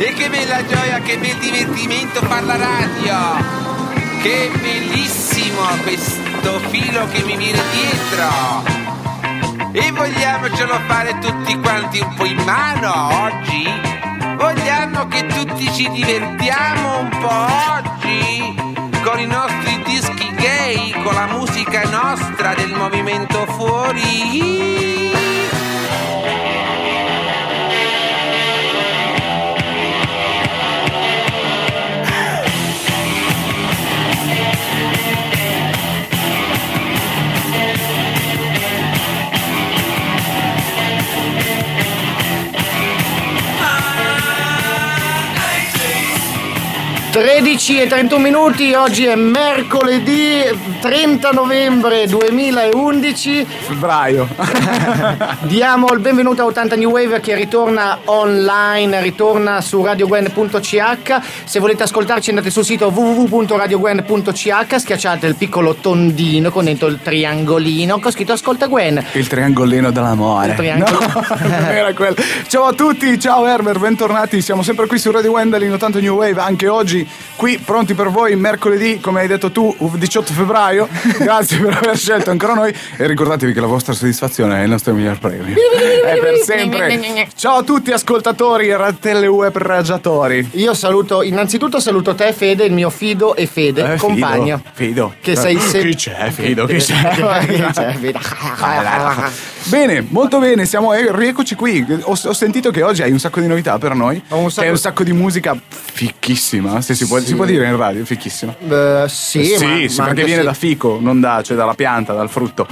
E che bella gioia, che bel divertimento far la radio! Che bellissimo questo filo che mi viene dietro! E vogliamocelo fare tutti quanti un po' in mano oggi? Vogliamo che tutti ci divertiamo un po' oggi? Con i nostri dischi gay, con la musica nostra del movimento fuori? 13 e 31 minuti, oggi è mercoledì 30 novembre 2011. Febbraio. Diamo il benvenuto a 80 New Wave che ritorna online, ritorna su radiogwen.ch. Se volete ascoltarci andate sul sito www.radiogwen.ch, schiacciate il piccolo tondino con dentro il triangolino con scritto Ascolta Gwen. Il triangolino dell'amore. Il triangolo. No, era quello. Ciao a tutti, ciao Herbert, bentornati. Siamo sempre qui su Radio Wendell in 80 New Wave, anche oggi qui pronti per voi mercoledì, come hai detto tu, 18 febbraio. Grazie per aver scelto ancora noi e ricordatevi che la vostra soddisfazione è il nostro miglior premio. è per sempre. Ciao a tutti ascoltatori e ratelle web raggiatori. Io saluto, innanzitutto saluto te Fede, il mio fido e Fede, Eh, compagno. Fido. Che sei se- Chi c'è, Fido? Chi c'è? Chi c'è, Fido? Bene, molto bene, siamo, eh, rieccoci qui. Ho, ho sentito che oggi hai un sacco di novità per noi. Ho un sacco- un sacco di musica fichissima. Se si, può, si può dire in radio, fichissima. Eh, sì, sì, ma, sì, ma perché viene sì. da fico, non da, cioè dalla pianta, dal frutto.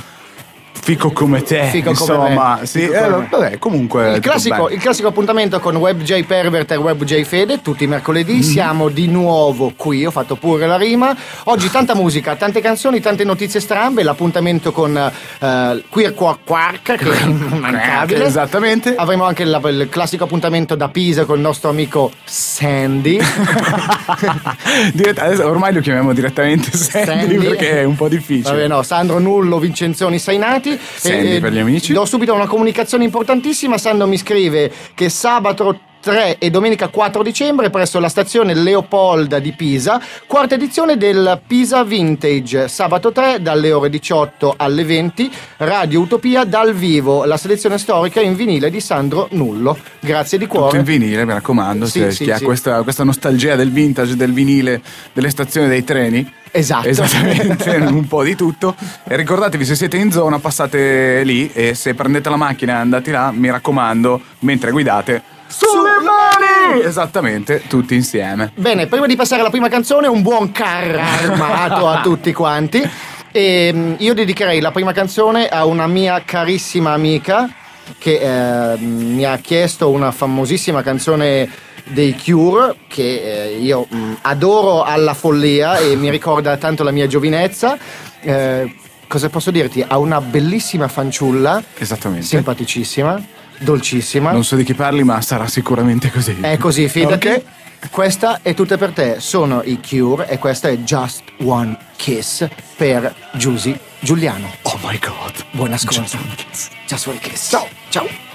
Fico come te, Fico come insomma. me. Sì, Fico eh, come me. vabbè, comunque. Il classico, il classico appuntamento con WebJ Pervert e WebJ Fede, tutti i mercoledì. Mhm. Siamo di nuovo qui, ho fatto pure la rima. Oggi tanta musica, tante canzoni, tante notizie strambe. L'appuntamento con eh, Queer Quark Quark, che è immancabile. Esattamente. Avremo anche la- il classico appuntamento da Pisa con il nostro amico Sandy. Dirett- adesso ormai lo chiamiamo direttamente Sandy, Sandy. perché è un po' difficile. Vabbè, no, Sandro Nullo, Vincenzoni Sainati. Sandy per gli amici. Do subito una comunicazione importantissima. Sandro mi scrive che sabato 3 e domenica 4 dicembre presso la stazione Leopolda di Pisa, quarta edizione del Pisa Vintage, sabato 3 dalle ore 18 alle 20, Radio Utopia dal vivo, la selezione storica in vinile di Sandro Nullo. Grazie di Tutto cuore. in vinile, mi raccomando. Sì, se sì, chi ha sì. questa, questa nostalgia del vintage, del vinile, delle stazioni dei treni. Esatto. Esattamente, un po' di tutto. E ricordatevi, se siete in zona, passate lì e se prendete la macchina e andate là, mi raccomando, mentre guidate, sulle mani! Esattamente, tutti insieme. Bene, prima di passare alla prima canzone, un buon carro armato a tutti quanti. E mm, io dedicherei la prima canzone a una mia carissima amica che eh, mi ha chiesto una famosissima canzone dei Cure che eh, io mm, adoro alla follia e mi ricorda tanto la mia giovinezza. Eh, cosa posso dirti? Ha una bellissima fanciulla, Esattamente. simpaticissima, dolcissima. Non so di chi parli, ma sarà sicuramente così. È così, fidati. Ok. Questa è tutta per te. Sono i Cure e questa è Just One Kiss per Giusy Giuliano. Oh my god. Buon ascolto. Just one kiss. Just One Kiss. Ciao. Ciao.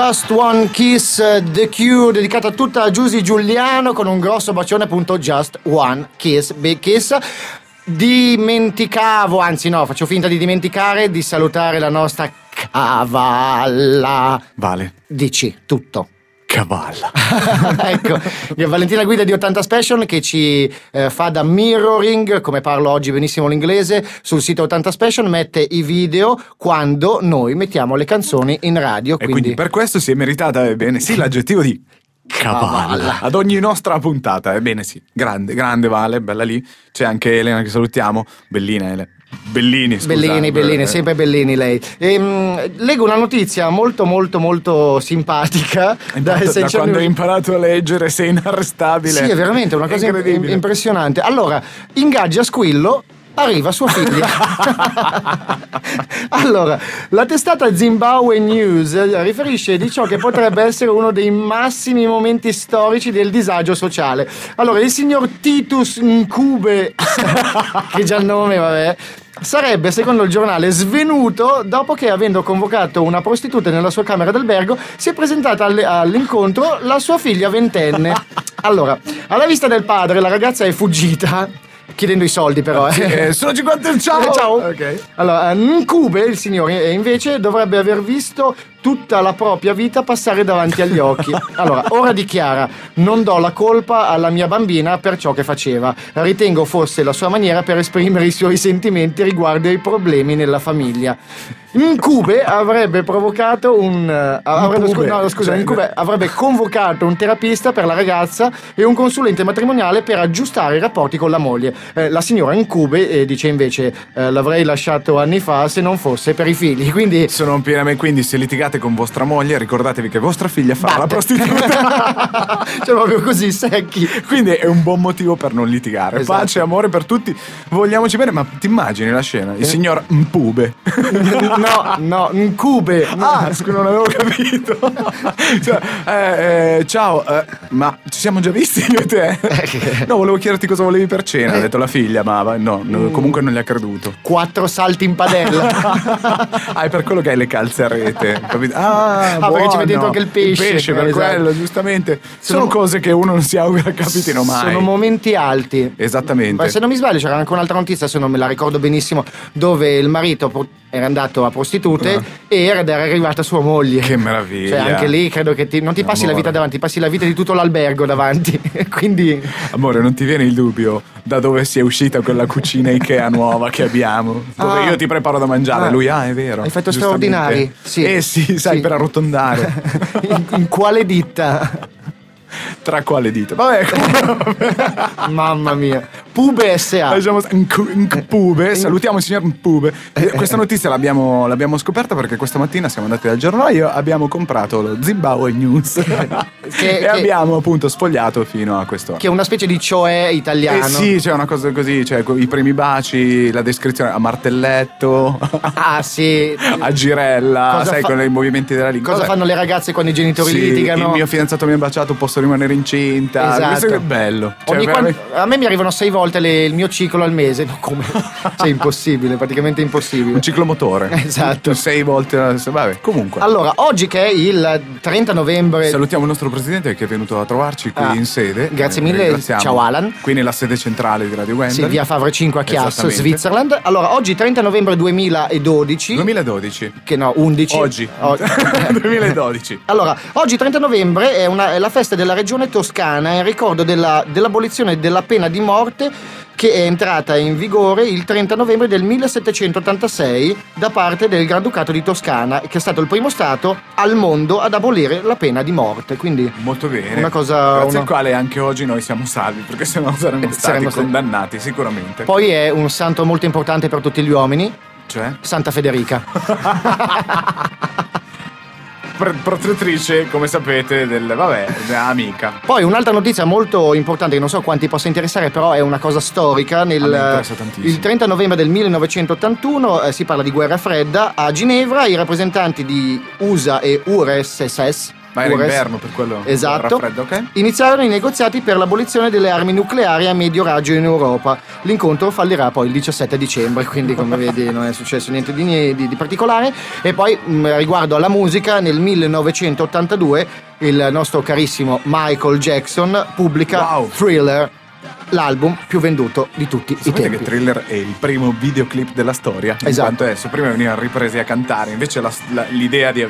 Just One Kiss The Cure dedicata tutta a Giusy Giuliano con un grosso bacione appunto Just One Kiss Big Kiss dimenticavo anzi no faccio finta di dimenticare di salutare la nostra cavalla Vale. dici tutto. ecco, Valentina Guida di 80 Special che ci eh, fa da mirroring, come parlo oggi benissimo l'inglese, sul sito 80 Special mette i video quando noi mettiamo le canzoni in radio. E quindi per questo si è meritata, ebbene sì, l'aggettivo di cavalla. Ad ogni nostra puntata, ebbene sì. Grande, grande Vale, bella lì. C'è anche Elena che salutiamo. Bellina Ele. Bellini, scusa. Bellini, Bellini, Eh, sempre Bellini lei. Ehm, leggo una notizia molto molto molto simpatica Intanto, da da quando hai imparato a leggere sei inarrestabile. Sì, è veramente una cosa impressionante. Allora, ingaggia Squillo. Arriva sua figlia. allora, la testata Zimbabwe News riferisce di ciò che potrebbe essere uno dei massimi momenti storici del disagio sociale. Allora, il signor Titus Ncube, che già il nome, vabbè, sarebbe, secondo il giornale, svenuto dopo che, avendo convocato una prostituta nella sua camera d'albergo, si è presentata all'incontro la sua figlia ventenne. Allora, alla vista del padre, la ragazza è fuggita. Chiedendo i soldi, però. eh. Eh, sono 50 ciao. Ciao. Ok. Allora, Ncube, il signore, invece dovrebbe aver visto tutta la propria vita passare davanti agli occhi. Allora, ora dichiara: Non do la colpa alla mia bambina per ciò che faceva. Ritengo fosse la sua maniera per esprimere i suoi sentimenti riguardo ai problemi nella famiglia. Ncube avrebbe provocato un. eh, avrebbe, scu- no, scusa, cioè- Ncube avrebbe convocato un terapista per la ragazza e un consulente matrimoniale per aggiustare i rapporti con la moglie. Eh, la signora Ncube eh, dice invece: eh, L'avrei lasciato anni fa se non fosse per i figli. Quindi. Sono pienamente, quindi se litigate con vostra moglie, ricordatevi che vostra figlia fa la Batte. prostituta. cioè, proprio così secchi. Quindi è un buon motivo per non litigare. Esatto. Pace, amore per tutti. Vogliamoci bene, ma ti immagini la scena? Eh. Il signor Mpube. No, no, Ncube. Ah, scusa, non avevo capito. Cioè, eh, eh, ciao, eh, ma ci siamo già visti io e te? No, volevo chiederti cosa volevi per cena. Ha detto la figlia, ma no, no, comunque non gli ha creduto. Quattro salti in padella. ah, è per quello che hai le calze a rete. Capito? Ah, Ah, perché ci buono. mette dentro anche il pesce. Il pesce, per Esatto. quello, giustamente. Sono, Sono- cose che uno non si augura capitino mai. Sono momenti alti. Esattamente. Ma se non mi sbaglio c'era anche un'altra notizia, se non me la ricordo benissimo, dove il marito era andato a prostitute e era arrivata sua moglie. Che meraviglia. Cioè anche lì credo che ti- non ti passi la Amore. vita davanti, passi la vita di tutto l'albergo davanti. Quindi Amore, non ti viene il dubbio da dove sia uscita quella cucina Ikea nuova che abbiamo? Dove Ah. io ti preparo da mangiare. Ah. Lui, ah, è vero. Hai fatto giustamente. straordinari. Sì. Eh sì, sai, Sì. per arrotondare. in, in quale ditta? Tra quale dita? Vabbè, comunque, Mamma mia. Pube SA. Nkpube, salutiamo il signor Nkpube. Eh, Questa notizia l'abbiamo, l'abbiamo scoperta perché questa mattina siamo andati dal giornalaio, abbiamo comprato lo Zimbabwe News e che- abbiamo appunto sfogliato fino a questo. Che è una specie di cioè italiano. Eh sì, c'è una cosa così, cioè i primi baci, la descrizione a martelletto, Ah sì. a girella, Cosa sai, fa- con i movimenti della lingua. Cosa Vabbè. fanno le ragazze quando i genitori Sì, litigano? Il mio fidanzato mi ha baciato, posso rimanere incinta. Esatto. Questo è bello. Cioè, veramente- quant- a me mi arrivano sei volte le- il mio ciclo al mese. No, come? Cioè, impossibile, praticamente impossibile. Un ciclomotore. Esatto. Sei volte. Vabbè, comunque. Allora, oggi che è il 30 novembre. Salutiamo il nostro presidente che è venuto a trovarci qui Ah, in sede. grazie Eh, mille, ciao Alan. Qui nella sede centrale di Radio Sì, Wendell. via Favre 5 a Chiasso. Switzerland. Allora, oggi 30 novembre 2012. 2012. Che no, 11. Oggi. O- 2012. Allora, oggi 30 novembre è, una- è la festa della regione toscana in ricordo della- dell'abolizione della pena di morte che è entrata in vigore il 30 novembre del 1786 da parte del Granducato di Toscana, che è stato il primo Stato al mondo ad abolire la pena di morte. Quindi Molto bene. Una cosa- Grazie una- al quale anche oggi noi siamo salvi, perché sennò saremmo Eh, stati saremmo stati- condannati sicuramente. poi è un santo molto importante per tutti gli uomini, Cioè? Santa Federica. Pro- protettrice, come sapete, del. Vabbè, amica. Poi un'altra notizia molto importante che non so quanti possa interessare, però è una cosa storica. Nel, il 30 novembre del 1981 eh, si parla di guerra fredda. A Ginevra i rappresentanti di USA e URSS Ma era Ures. inverno per quello. Esatto. Raffreddo, ok? Iniziarono i negoziati per l'abolizione delle armi nucleari a medio raggio in Europa. L'incontro fallirà poi il 17 dicembre, quindi come vedi non è successo niente di, di- di particolare. E poi mh, riguardo alla musica, nel 1982 il nostro carissimo Michael Jackson pubblica Wow. Thriller, l'album più venduto di tutti i Sapete tempi. che Thriller è il primo videoclip della storia? In Esatto. quanto esso prima venivano ripresi a cantare, invece la- la- l'idea di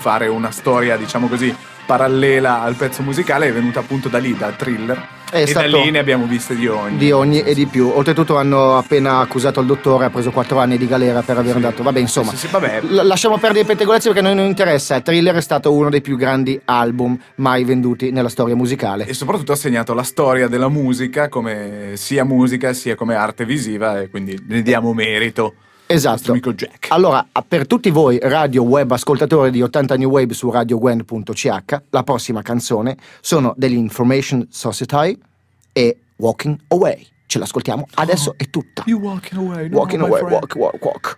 fare una storia, diciamo così, parallela al pezzo musicale è venuta appunto da lì, da Thriller. È e da lì ne abbiamo viste di ogni. di ogni e di più. Oltretutto hanno appena accusato il dottore, ha preso 4 anni di galera per aver dato. Vabbè, insomma. Sì, sì, vabbè. L- lasciamo perdere i pettegolezzi perché a noi non interessa. Thriller è stato uno dei più grandi album mai venduti nella storia musicale. E soprattutto ha segnato la storia della musica come sia musica sia come arte visiva e quindi ne diamo merito. Esatto. amico Jack. Allora, per tutti voi radio web ascoltatori di 80 New Wave su radiogwen.ch, la prossima canzone sono degli Information Society e Walking Away. Ce l'ascoltiamo, adesso è tutta. You walking away. no, Walking my away, walk, walk, walk.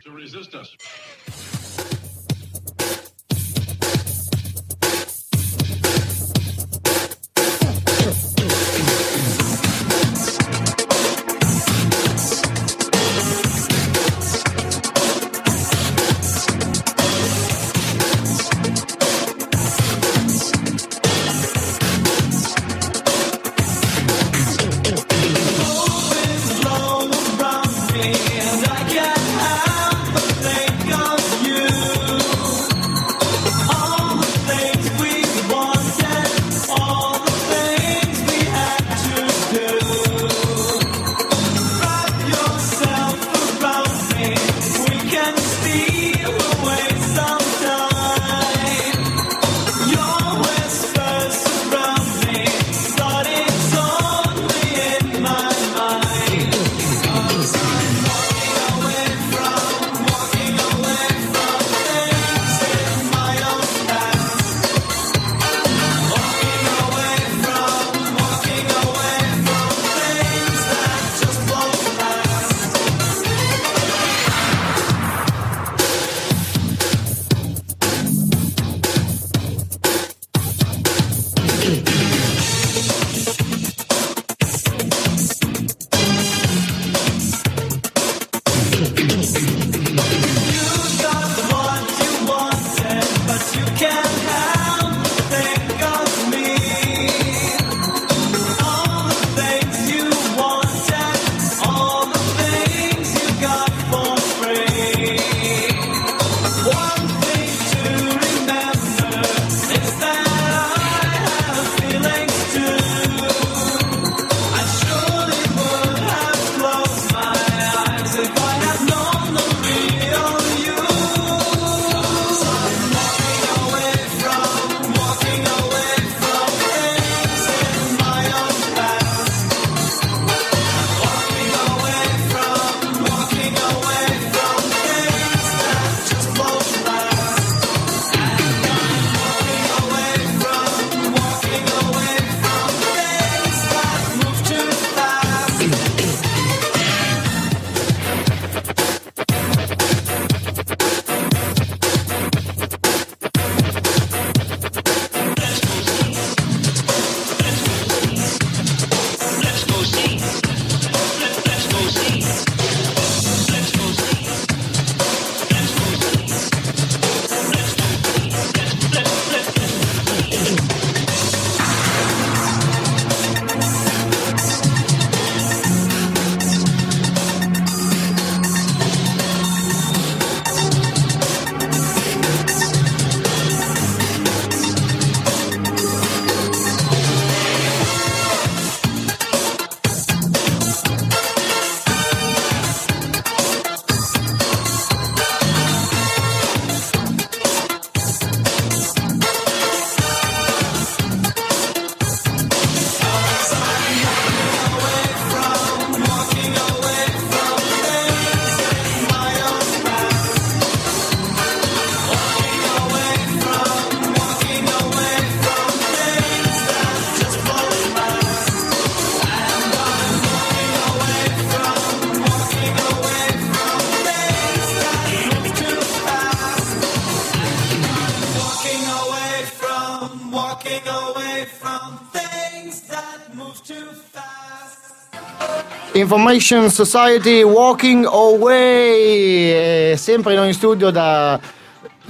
Information Society Walking Away. Sempre noi in studio da.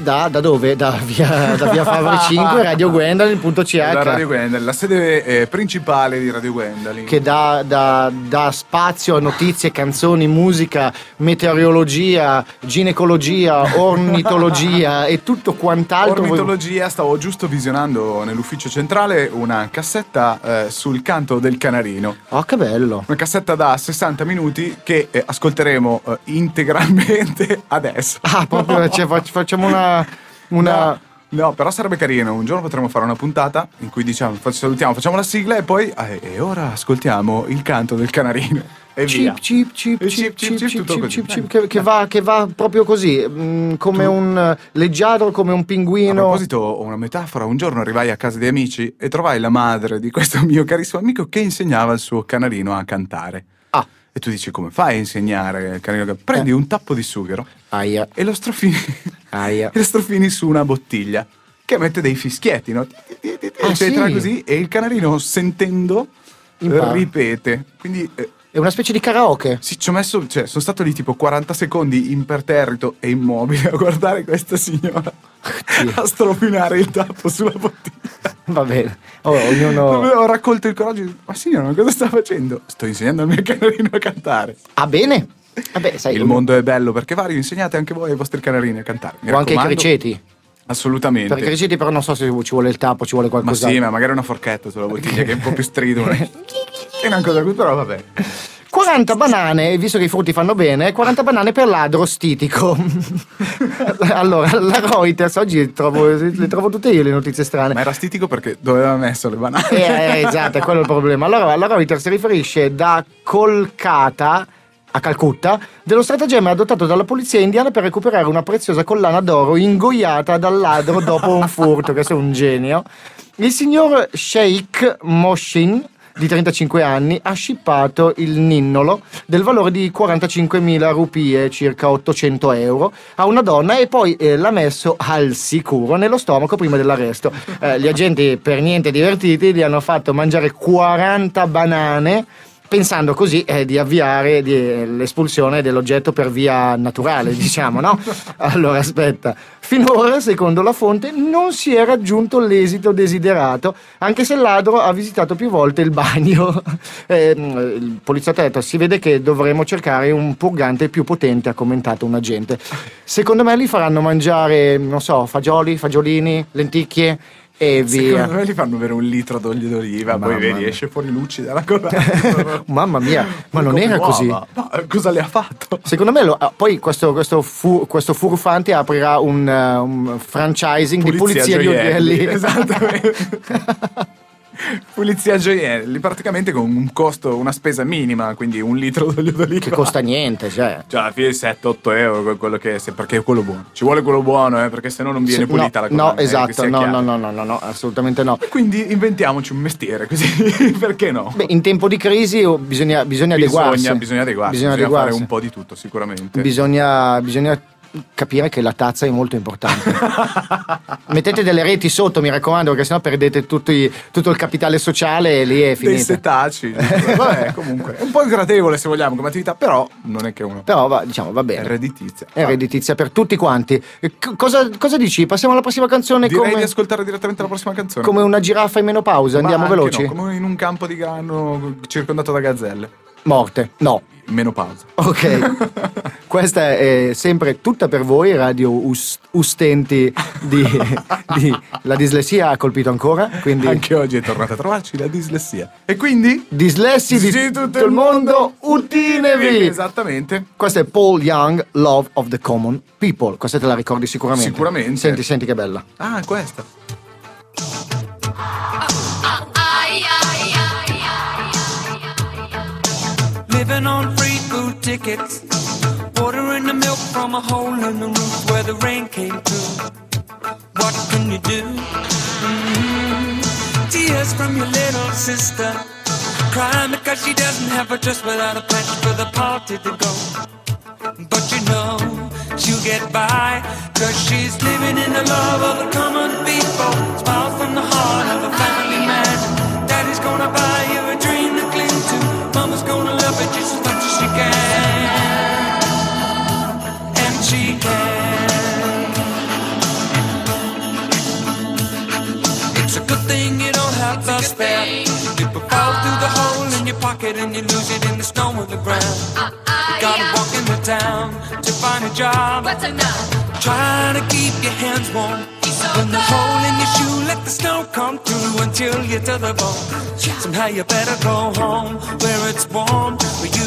Da, da dove? Da via, da via Favre 5, Radio Gwendolyn.ch. La Radio Gwendolyn, la sede eh, principale di Radio Gwendolyn. che dà, dà- dà spazio a notizie, canzoni, musica, meteorologia, ginecologia, ornitologia e tutto quant'altro. Ornitologia, stavo giusto visionando nell'ufficio centrale una cassetta eh, sul canto del canarino. Oh, che bello! Una cassetta da 60 minuti che eh, ascolteremo eh, integralmente adesso. Ah, proprio cioè, fac- facciamo una. Una... No, no, però sarebbe carino. Un giorno potremmo fare una puntata in cui diciamo, salutiamo, facciamo la sigla e poi. eh, e ora ascoltiamo il canto del canarino. E via. Chip, chip, chip, chip, chip, chip, tutto chip, così. chip, chip, che, va, che va proprio così, mm, come un eh, leggiadro, come un A pinguino. proposito, ho una metafora. Un giorno arrivai a casa di amici e trovai la madre di questo mio carissimo amico che insegnava il suo canarino a cantare. Ah, E tu dici, come fai a insegnare il canarino? a can-?" Prendi Eh. un tappo di sughero aia, e lo strofini, aia. e strofini su una bottiglia che emette dei fischietti, no? Ah, Eccetera, sì? così. E il canarino, sentendo, Impara. ripete. Quindi... eh, È una specie di karaoke. sì, ci ho messo, cioè, sono stato lì tipo 40 secondi imperterrito e immobile a guardare questa signora a strofinare il tappo sulla bottiglia. Va bene. Oh, ognuno. Ho raccolto il coraggio. Ma signora, cosa sta facendo? Sto insegnando al mio canarino a cantare. Ah, bene. Vabbè, sai, Il mondo è bello perché vario, insegnate anche voi ai vostri canarini a cantare. Mi o anche i raccomando. criceti. Assolutamente. Per i criceti, però, non so se ci vuole il tappo, ci vuole ma qualcosa. sì, ma magari una forchetta sulla bottiglia che è un po' più stridone. e una cosa così, però vabbè. 40 banane, visto che i frutti fanno bene, 40 banane per ladro stitico. allora, la Reuters, oggi trovo, le trovo tutte io le notizie strane. Ma era stitico perché dove aveva messo le banane. Eh, eh, esatto, è quello il problema. Allora, la Reuters si riferisce da Kolkata a Calcutta dello stratagemma adottato dalla polizia indiana per recuperare una preziosa collana d'oro ingoiata dal ladro dopo un furto, che è un genio. Il signor Sheikh Moshin di 35 anni ha scippato il ninnolo del valore di 45.000 rupie, circa 800 euro, a una donna e poi eh, l'ha messo al sicuro nello stomaco prima dell'arresto. Eh, gli agenti, per niente divertiti, gli hanno fatto mangiare 40 banane pensando così eh, di avviare di- l'espulsione dell'oggetto per via naturale, diciamo, no? Allora aspetta, finora, secondo la fonte, non si è raggiunto l'esito desiderato, anche se il ladro ha visitato più volte il bagno. Eh, il poliziotto ha detto, si vede che dovremo cercare un purgante più potente, ha commentato un agente. Secondo me li faranno mangiare, non so, fagioli, fagiolini, lenticchie e via. Secondo me li fanno bere un litro d'olio d'oliva, Mamma poi vedi, mia. esce fuori luci dalla collana. Mamma mia, ma non era uova. così. No, eh, cosa le ha fatto? Secondo me lo- ah, poi questo, questo, fu- questo furfante aprirà un, eh, un franchising di pulizia di gioielli. Esattamente. Pulizia gioielli, praticamente con un costo, una spesa minima, quindi un litro d'olio d'oliva. che costa niente, cioè. Cioè, alla fine 7-8 euro, quello che se- perché è quello buono. Ci vuole quello buono, eh, perché se no non viene Se- pulita no, la collana. No, eh, esatto, sia no, chiaro. no, no, no, no, no, assolutamente no. E quindi inventiamoci un mestiere, così perché no? Beh, in tempo di crisi oh, bisogna, bisogna adeguarsi. Bisogna, bisogna adeguarsi, Bisogna bisogna, adeguarsi. fare un po' di tutto, sicuramente. Bisogna, bisogna capire che la tazza è molto importante. Mettete delle reti sotto, mi raccomando, perché sennò perdete tutti- tutto il capitale sociale e lì è Dei finita. setacci. Vabbè, comunque. È un po' sgradevole se vogliamo come attività, però non è che uno. Però va, diciamo, va È bene. redditizia. È redditizia per tutti quanti. C- cosa, cosa dici? Passiamo alla prossima canzone Direi come, di ascoltare direttamente la prossima canzone. come una giraffa in menopausa. Ma Andiamo veloci. no, come in un campo di grano circondato da gazzelle. Morte. No. Menopausa. Ok. Questa è sempre tutta per voi, radio us- ustenti di, di- La dislessia ha colpito ancora, quindi... Anche oggi è tornata a trovarci la dislessia. E quindi. Dislessi di Sì, tutto il mondo, utinevi! Esattamente. Questo è Paul Young, Love of the Common People. Questa te la ricordi sicuramente. Sicuramente. Senti, senti che bella. Ah, questa. Living on free food tickets. Water in the milk from a hole in the roof where the rain came through. What can you do? Mhm. Tears from your little sister. Crying because she doesn't have a dress without a patch for the party to go. But you know she'll get by Cause she's living in the love of the common people Smile from the heart of a family man Daddy's gonna buy you a she can, and she can. It's a good thing you don't have a spare. People fall through the hole in your pocket and you lose it in the snow on the ground. You gotta walk in the town to find a job. What's? Trying to keep your hands warm. When the hole in your shoe, let the snow come through until you're to the bone. Somehow you better go home where it's warm, where you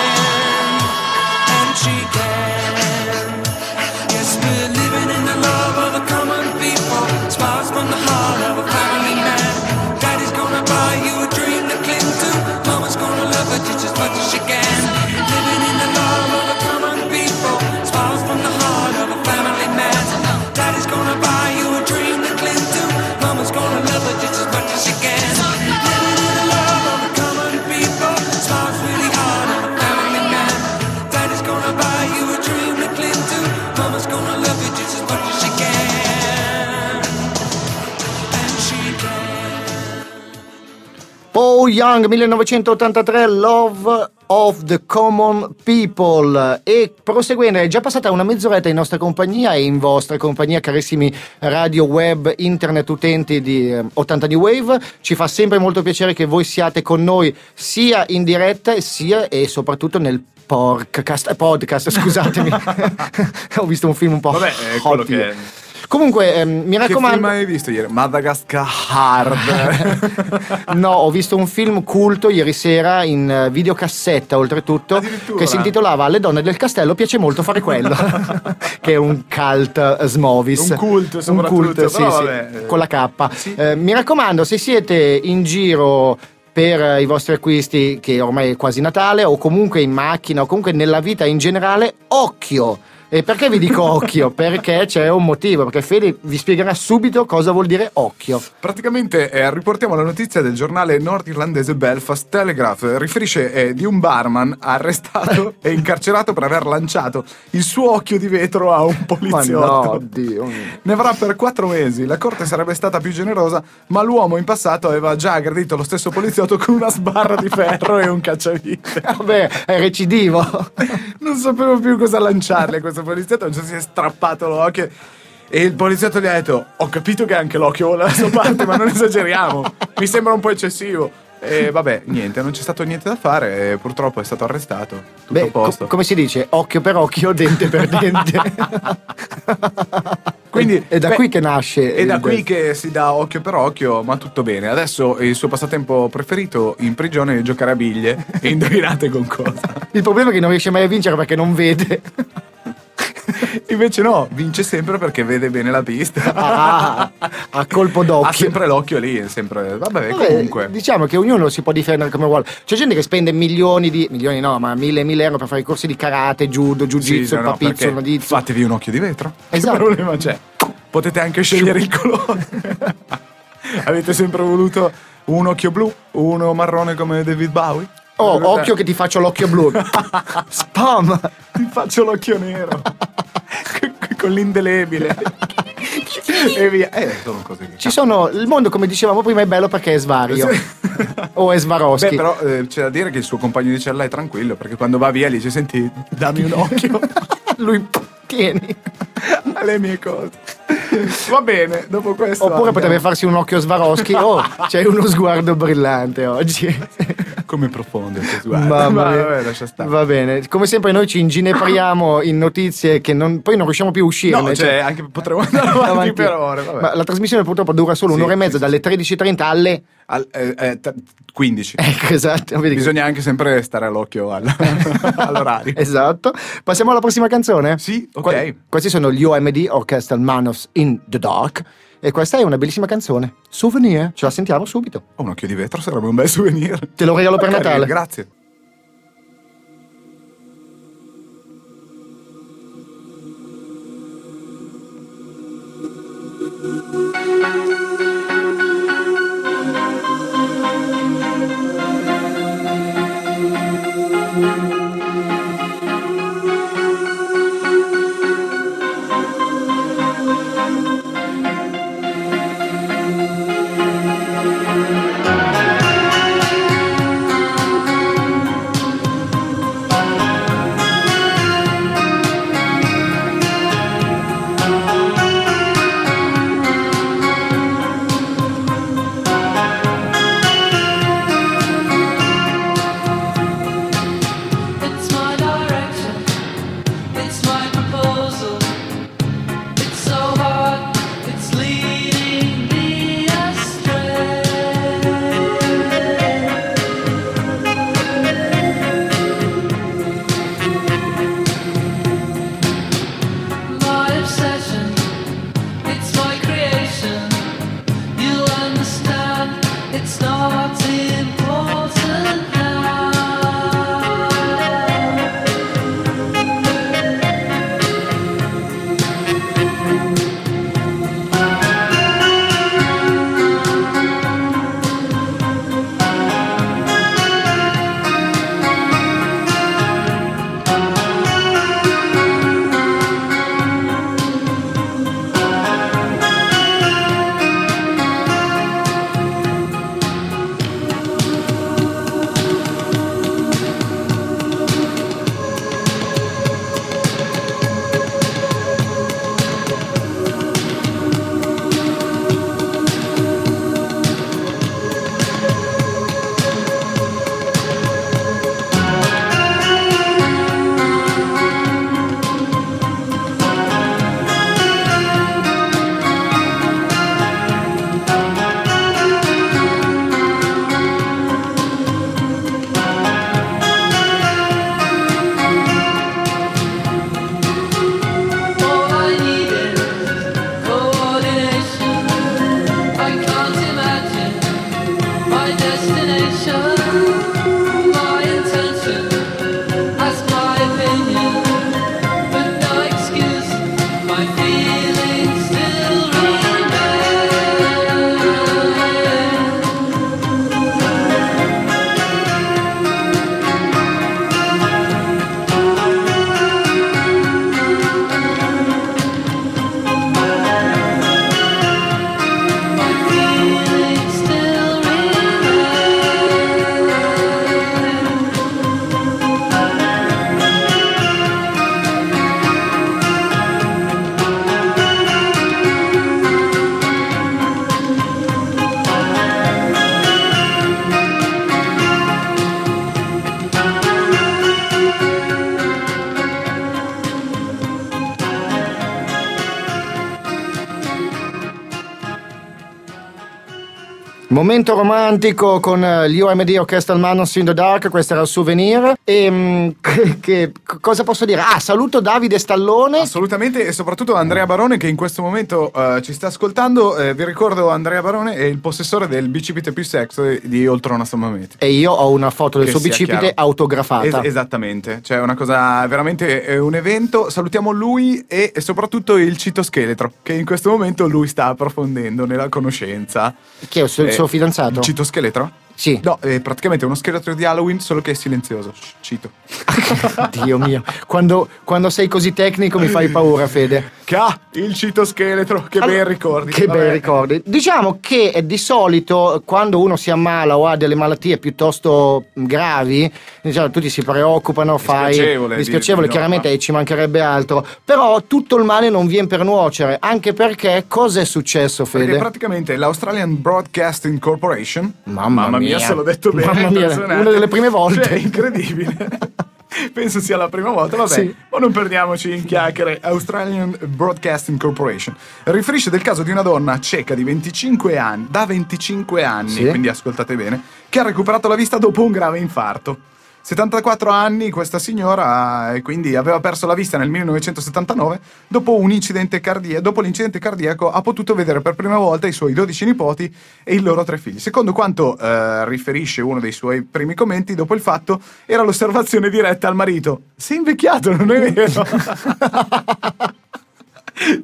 She can. Yes, we're living in the love of the common people. Smiles from the heart of a family man. Daddy's gonna buy you a dream to cling to. Mama's gonna love it just as much as she can. Paul Young 1983 Love of the Common People. E proseguendo è già passata una mezz'oretta in nostra compagnia e in vostra compagnia carissimi radio web internet utenti di eh, 80 New Wave. Ci fa sempre molto piacere che voi siate con noi sia in diretta sia e soprattutto nel podcast, eh, podcast scusatemi. Ho visto un film un po' Vabbè, è quello che- comunque ehm, mi Che raccomando film hai visto ieri? Madagascar Hard. No, ho visto un film culto ieri sera in eh, videocassetta, oltretutto, che si intitolava Le donne del castello. Piace molto fare quello, che è un cult eh, Smovis. Un cult, Un cult, sì, sì, eh. con la K. Sì. Eh, mi raccomando, se siete in giro per i vostri acquisti, che ormai è quasi Natale, o comunque in macchina, o comunque nella vita in generale, occhio! E perché vi dico occhio? Perché c'è un motivo, perché Fede vi spiegherà subito cosa vuol dire occhio. Praticamente eh, riportiamo la notizia del giornale nordirlandese Belfast Telegraph. Riferisce eh, di un barman arrestato e incarcerato per aver lanciato il suo occhio di vetro a un Ma poliziotto. no, oddio. Ne avrà per quattro mesi. La corte sarebbe stata più generosa, ma l'uomo in passato aveva già aggredito lo stesso poliziotto con una sbarra di ferro e un cacciavite. Vabbè, è recidivo. Non sapevo più cosa lanciarle a questo poliziotto, non so si è strappato l'occhio. E il poliziotto gli ha detto: Ho capito che anche l'occhio vuole la sua parte, ma non esageriamo. Mi sembra un po' eccessivo. E vabbè, niente, non c'è stato niente da fare. Purtroppo è stato arrestato. Tutto Beh, co- come si dice? Occhio per occhio, dente per dente. Quindi, è da beh, qui che nasce. È da qui che si dà occhio per occhio, ma tutto bene. Adesso il suo passatempo preferito in prigione è giocare a biglie. e indovinate con cosa. Il problema è che non riesce mai a vincere perché non vede. Invece no, vince sempre perché vede bene la pista. Ah, a colpo d'occhio. Ha sempre l'occhio lì, sempre. Vabbè, Vabbè, comunque. Diciamo che ognuno si può difendere come vuole. C'è gente che spende milioni di. milioni no, ma mille mille euro per fare i corsi di karate, judo, jiu Sì, no, no, papizzo, nodizio. Fatevi un occhio di vetro. Esatto. Che problema c'è? Potete anche scegliere il colore. Avete sempre voluto un occhio blu, uno marrone come David Bowie? Oh, Vedete? occhio che ti faccio l'occhio blu. Spam! Ti faccio l'occhio nero. Con l'indelebile. e via. Eh, sono cose che. Ci sono. Il mondo, come dicevamo prima, è bello perché è svario. o è Swarovski. Beh, però eh, c'è da dire che il suo compagno di cella è tranquillo perché quando va via gli dice: Senti, dammi un occhio Lui. Tieni. alle mie cose. Va bene, dopo questo. Oppure andiamo. potrebbe farsi un occhio Swarovski. Oh, c'è uno sguardo brillante oggi. Come profondo questo, guarda. Ma vabbè, lascia stare. Va bene, come sempre noi ci inginepriamo in notizie che non- poi non riusciamo più a uscirne. No, cioè, anche potremmo andare avanti, avanti. per ore. Vabbè. Ma la trasmissione purtroppo dura solo Sì, un'ora e mezza, sì, dalle 13.30 alle... Al- eh, eh, t- 15. Ecco, esatto. Bisogna anche sempre stare all'occhio al- all'orario. Esatto. Passiamo alla prossima canzone? Sì, ok. Qua- questi sono gli OMD Orchestral Manos in the Dark. E questa è una bellissima canzone. Souvenir. Ce la sentiamo subito. Oh, un occhio di vetro sarebbe un bel souvenir. Te lo regalo per Natale. Grazie. Momento romantico con eh, gli OMD Orchestral Manos in the Dark, questo era il souvenir. E mm, che, che- cosa posso dire? Ah, saluto Davide Stallone. Assolutamente, e soprattutto Andrea Barone che in questo momento eh, ci sta ascoltando. Eh, vi ricordo, Andrea Barone è il possessore del bicipite più sexy di Oltrona Sommameti. E io ho una foto del Che suo bicipite chiaro. autografata. Es- esattamente, cioè una cosa veramente è un evento. Salutiamo lui e, e soprattutto il citoscheletro, che in questo momento lui sta approfondendo nella conoscenza. Chi è il suo, il Eh, suo fidanzato? Il citoscheletro? Sì. No, è praticamente uno scheletro di Halloween, solo che è silenzioso. Cito. Dio mio, quando, quando sei così tecnico mi fai paura, Fede. Che ha il citoscheletro, che Allora, bei ricordi. Che Vabbè. bei ricordi. Diciamo che eh, di solito quando uno si ammala o ha delle malattie piuttosto gravi, diciamo, tutti si preoccupano, fai Dispiacevole, dispiacevole, di- chiaramente no, e ci mancherebbe altro. Però tutto il male non viene per nuocere, anche perché cosa è successo, Perché Fede? praticamente l'Australian Broadcasting Corporation, Mamma mia. Mia. se l'ho detto bene. Mamma mia, una delle prime volte. Cioè, incredibile. Penso sia la prima volta, vabbè, Sì. ma non perdiamoci in chiacchiere. Australian Broadcasting Corporation riferisce del caso di una donna ceca di 25 anni, da 25 anni, Sì. quindi ascoltate bene, che ha recuperato la vista dopo un grave infarto. 74 anni questa signora e quindi aveva perso la vista nel 1979 dopo un incidente cardiaco dopo l'incidente cardiaco ha potuto vedere per prima volta i suoi 12 nipoti e i loro tre figli. Secondo quanto eh, riferisce uno dei suoi primi commenti dopo il fatto era l'osservazione diretta al marito. Sei invecchiato non è vero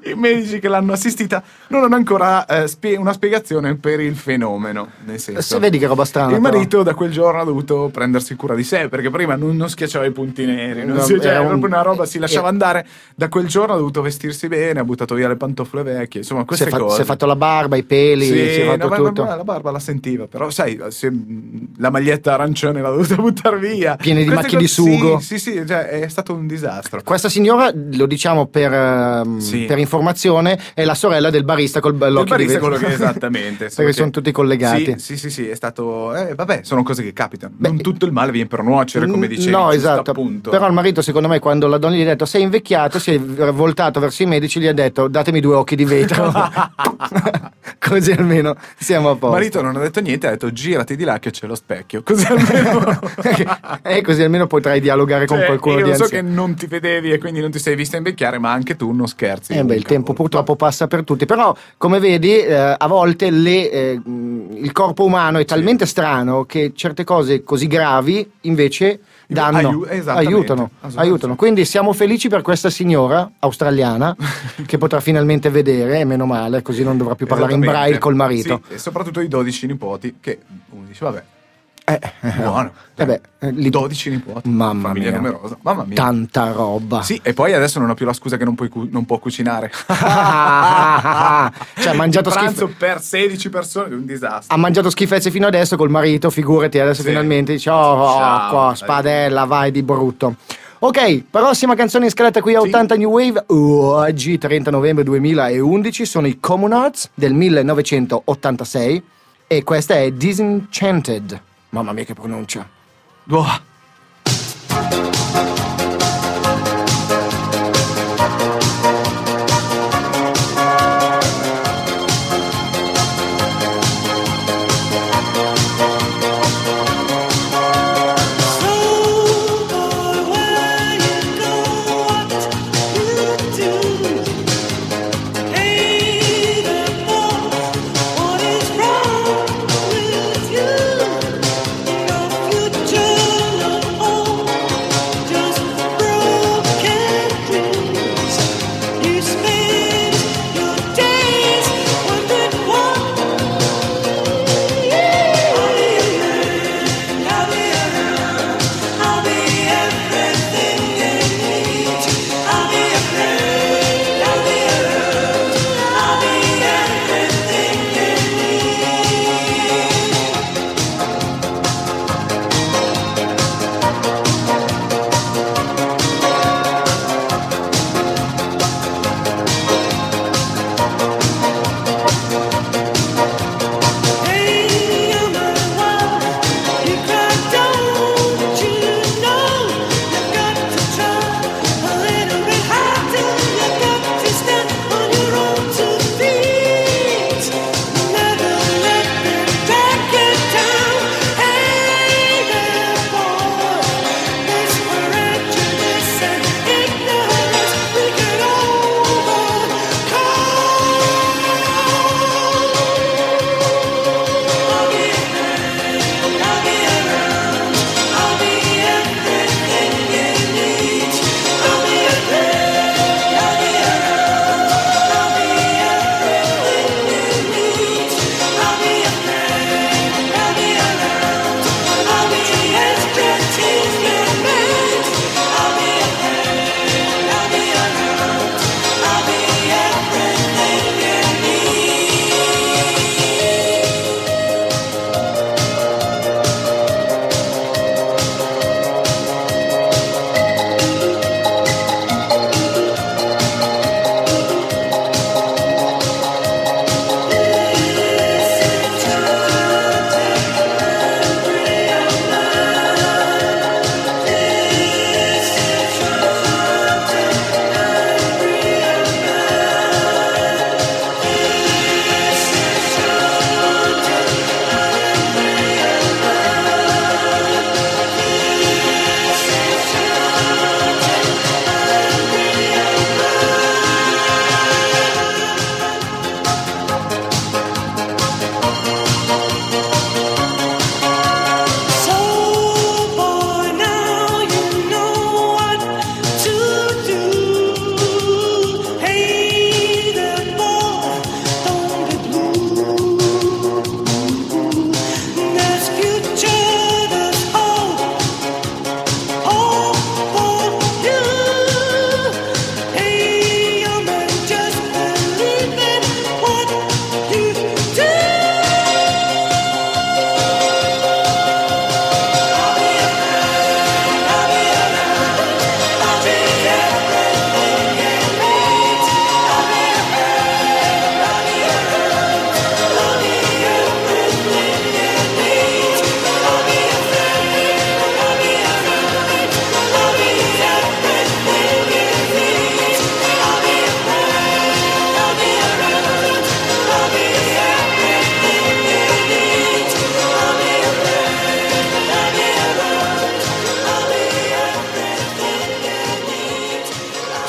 I medici che l'hanno assistita non hanno ancora eh, spie- una spiegazione per il fenomeno. Nel senso, Se vedi che roba strana, Il però. marito da quel giorno ha dovuto prendersi cura di sé perché prima non, non schiacciava i punti neri, non No, si, cioè, era un- proprio una roba, si lasciava eh. andare. Da quel giorno ha dovuto vestirsi bene, ha buttato via le pantofole vecchie, insomma, Si è, queste fa- cose. si è fatto la barba, i peli, Sì, si è fatto no, ma- tutto. ma la barba la sentiva, però sai, se- la maglietta arancione l'ha dovuta buttare via. Piene di Queste macchie di sugo. Sì, sì, sì, cioè, è stato un disastro. Questa signora, lo diciamo per, ehm, Sì. Per informazione, è la sorella del barista col Il l'occhio di barista quello che esattamente Perché che- sono tutti collegati. Sì, sì, sì, sì, è stato. eh, vabbè, sono cose che capitano. Beh, non tutto il male viene per nuocere, come dicevi. No, esatto. Appunto. Però il marito, secondo me, quando la donna gli ha detto sei invecchiato, si è voltato verso i medici e gli ha detto datemi due occhi di vetro. Così almeno siamo a Il posto. marito non ha detto niente, ha detto girati di là che c'è lo specchio. Così almeno. e così almeno potrai dialogare con Cioè, qualcuno io di lo so anziano. che non ti vedevi e quindi non ti sei vista invecchiare, ma anche tu non scherzi. Eh beh, il tempo purtroppo passa per tutti, però come vedi eh, a volte le, eh, il corpo umano è talmente strano che certe cose così gravi invece danno, Aiu- aiutano, aiutano. Quindi siamo felici per questa signora australiana che potrà finalmente vedere, e meno male, così non dovrà più parlare in braille col marito. Sì, e soprattutto i 12 nipoti che uno dice, vabbè, Eh, buono. eh beh, eh, li- 12 nipoti. Mamma famiglia mia. numerosa. Mamma mia. Tanta roba. Sì, e poi adesso non ho più la scusa che non, puoi cu- non può cucinare. cioè, ha mangiato, Il pranzo schif- per 16 persone è un disastro. ha mangiato schifezze fino adesso col marito, figurati, adesso Sì. finalmente dice, oh, oh, Ciao, qua, spadella, vai di brutto. Ok, prossima canzone in scaletta qui a Sì. 80 New Wave, oggi 30 novembre 2011, sono i Common Arts del 1986 e questa è Disenchanted. Mamma mia che pronuncia. Boh.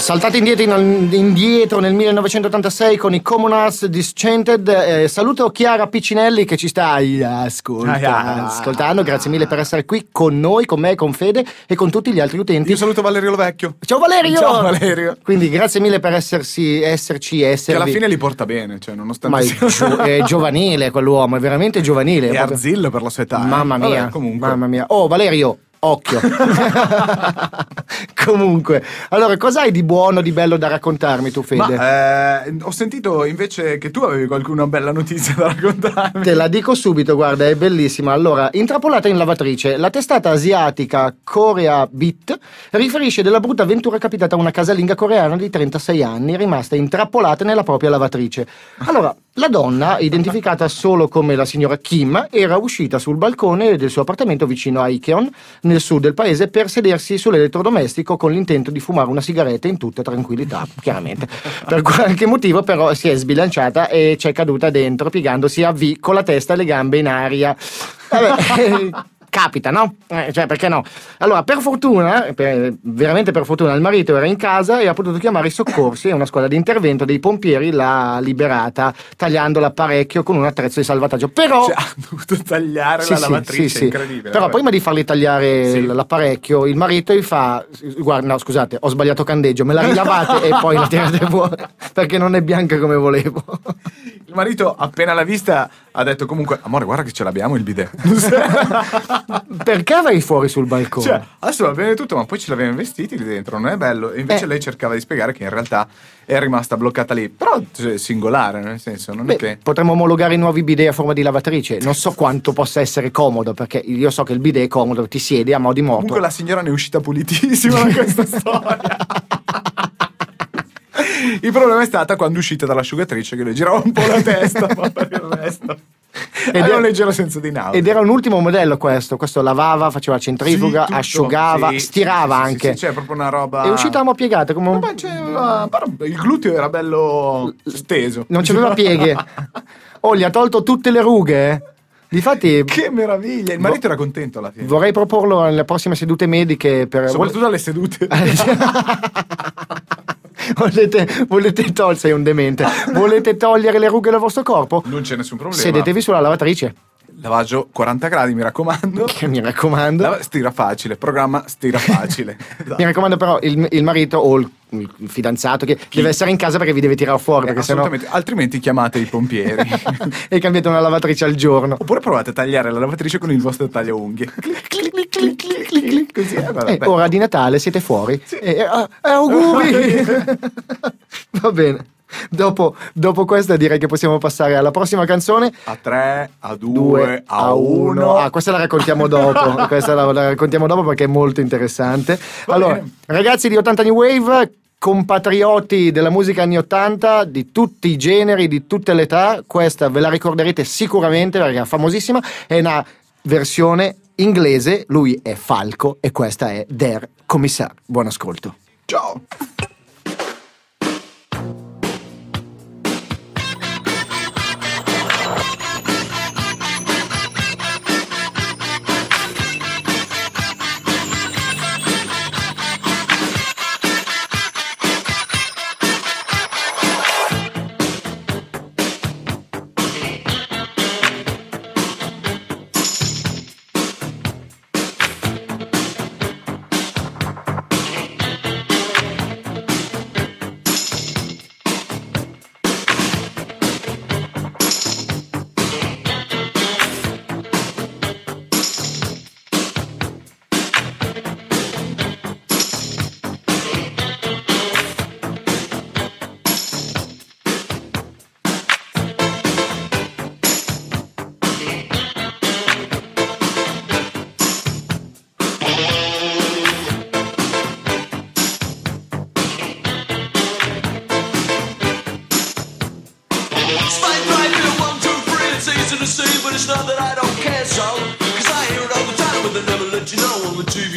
Saltate indietro, in- indietro nel 1986 con i Commoners Disenchanted. Eh, saluto Chiara Piccinelli che ci sta ascolta- Ah, ascoltando. Grazie mille per essere qui con noi, con me, con Fede e con tutti gli altri utenti. Io saluto Valerio Lovecchio. Ciao Valerio! Ciao, Valerio. Quindi grazie mille per essersi, esserci, Che esservi. alla fine li porta bene, cioè nonostante Ma è, sia gio- è giovanile quell'uomo, è veramente giovanile. è proprio- arzillo per la sua età. eh. Mamma mia, Vabbè, comunque. mamma mia. Oh, Valerio, occhio. comunque, allora, cosa hai di buono, di bello da raccontarmi tu, Fede? Ma eh, ho sentito invece che tu avevi qualcuna bella notizia da raccontarmi. Te la dico subito, guarda, è bellissima. Allora, intrappolata in lavatrice, la testata asiatica Korea Bit riferisce della brutta avventura capitata a una casalinga coreana di 36 anni, rimasta intrappolata nella propria lavatrice. Allora, la donna, identificata solo come la signora Kim, era uscita sul balcone del suo appartamento vicino a Ikeon, nel sud del paese, per sedersi sull'elettrodomestico con l'intento di fumare una sigaretta in tutta tranquillità, chiaramente. Per qualche motivo però si è sbilanciata e c'è caduta dentro, piegandosi a V con la testa e le gambe in aria. Vabbè, capita, no? Eh, cioè, perché no? Allora, per fortuna, per- veramente per fortuna, il marito era in casa e ha potuto chiamare i soccorsi e una squadra di intervento dei pompieri l'ha liberata tagliandola parecchio con un attrezzo di salvataggio. Però... Cioè, ha dovuto tagliare Sì, la lavatrice, sì, sì. incredibile. Però vabbè. prima di fargli tagliare l'apparecchio, il marito gli fa: Guarda, no, scusate, ho sbagliato candeggio, me la rilavate e poi la tirate fuori perché non è bianca come volevo. Il marito, appena l'ha vista, ha detto comunque: Amore, guarda che ce l'abbiamo il bidet. perché vai fuori sul balcone? Cioè, adesso va bene tutto, ma poi ce l'avevamo vestiti lì dentro, non è bello. E invece Eh. lei cercava di spiegare che in realtà è rimasta bloccata lì. Però cioè, singolare, nel senso, non Beh, è che. potremmo omologare i nuovi bidet a forma di lavatrice. Non so quanto possa essere comodo, perché io so che il bidet è comodo, ti siedi a mo' di moto. Comunque la signora ne è uscita pulitissima da questa storia. Il problema è stata quando è uscita dall'asciugatrice che le girava un po' la testa, ma per il resto. Ed era un leggero senso di nausea. Ed era un ultimo modello questo, questo lavava, faceva la centrifuga, Sì, asciugava, Sì, stirava sì, anche. Sì, c'è proprio una roba. E uscivamo piegate come un... Il gluteo era bello steso. Non c'aveva pieghe. Oh, gli ha tolto tutte le rughe. eh. Difatti, Che meraviglia! Il marito era contento alla fine. vorrei proporlo alle prossime sedute mediche per... Soprattutto alle sedute. volete, volete togliere, sei un demente. Volete togliere le rughe dal vostro corpo? Non c'è nessun problema. Sedetevi sulla lavatrice. Lavaggio 40 gradi, mi raccomando. Che mi raccomando. Lava- stira facile, programma stira facile. Mi raccomando però il, il marito o il, il fidanzato che deve essere in casa perché vi deve tirare fuori perché sennò Assolutamente, altrimenti chiamate i pompieri. e cambiate una lavatrice al giorno. Oppure provate a tagliare la lavatrice con il vostro taglio unghie. Così. Eh, Eh, ora di Natale siete fuori. Eh, eh, ah, eh, auguri! Va bene. Dopo, dopo questa direi che possiamo passare alla prossima canzone. A 3, a 2, 2 a 1. Ah, questa la raccontiamo dopo. questa la, la raccontiamo dopo perché è molto interessante. Va allora, bene. ragazzi di 80 New Wave, compatrioti della musica anni 80, di tutti i generi, di tutte le età, questa ve la ricorderete sicuramente perché è famosissima. È una versione inglese. Lui è Falco e questa è Der Commissar. Buon ascolto. Ciao.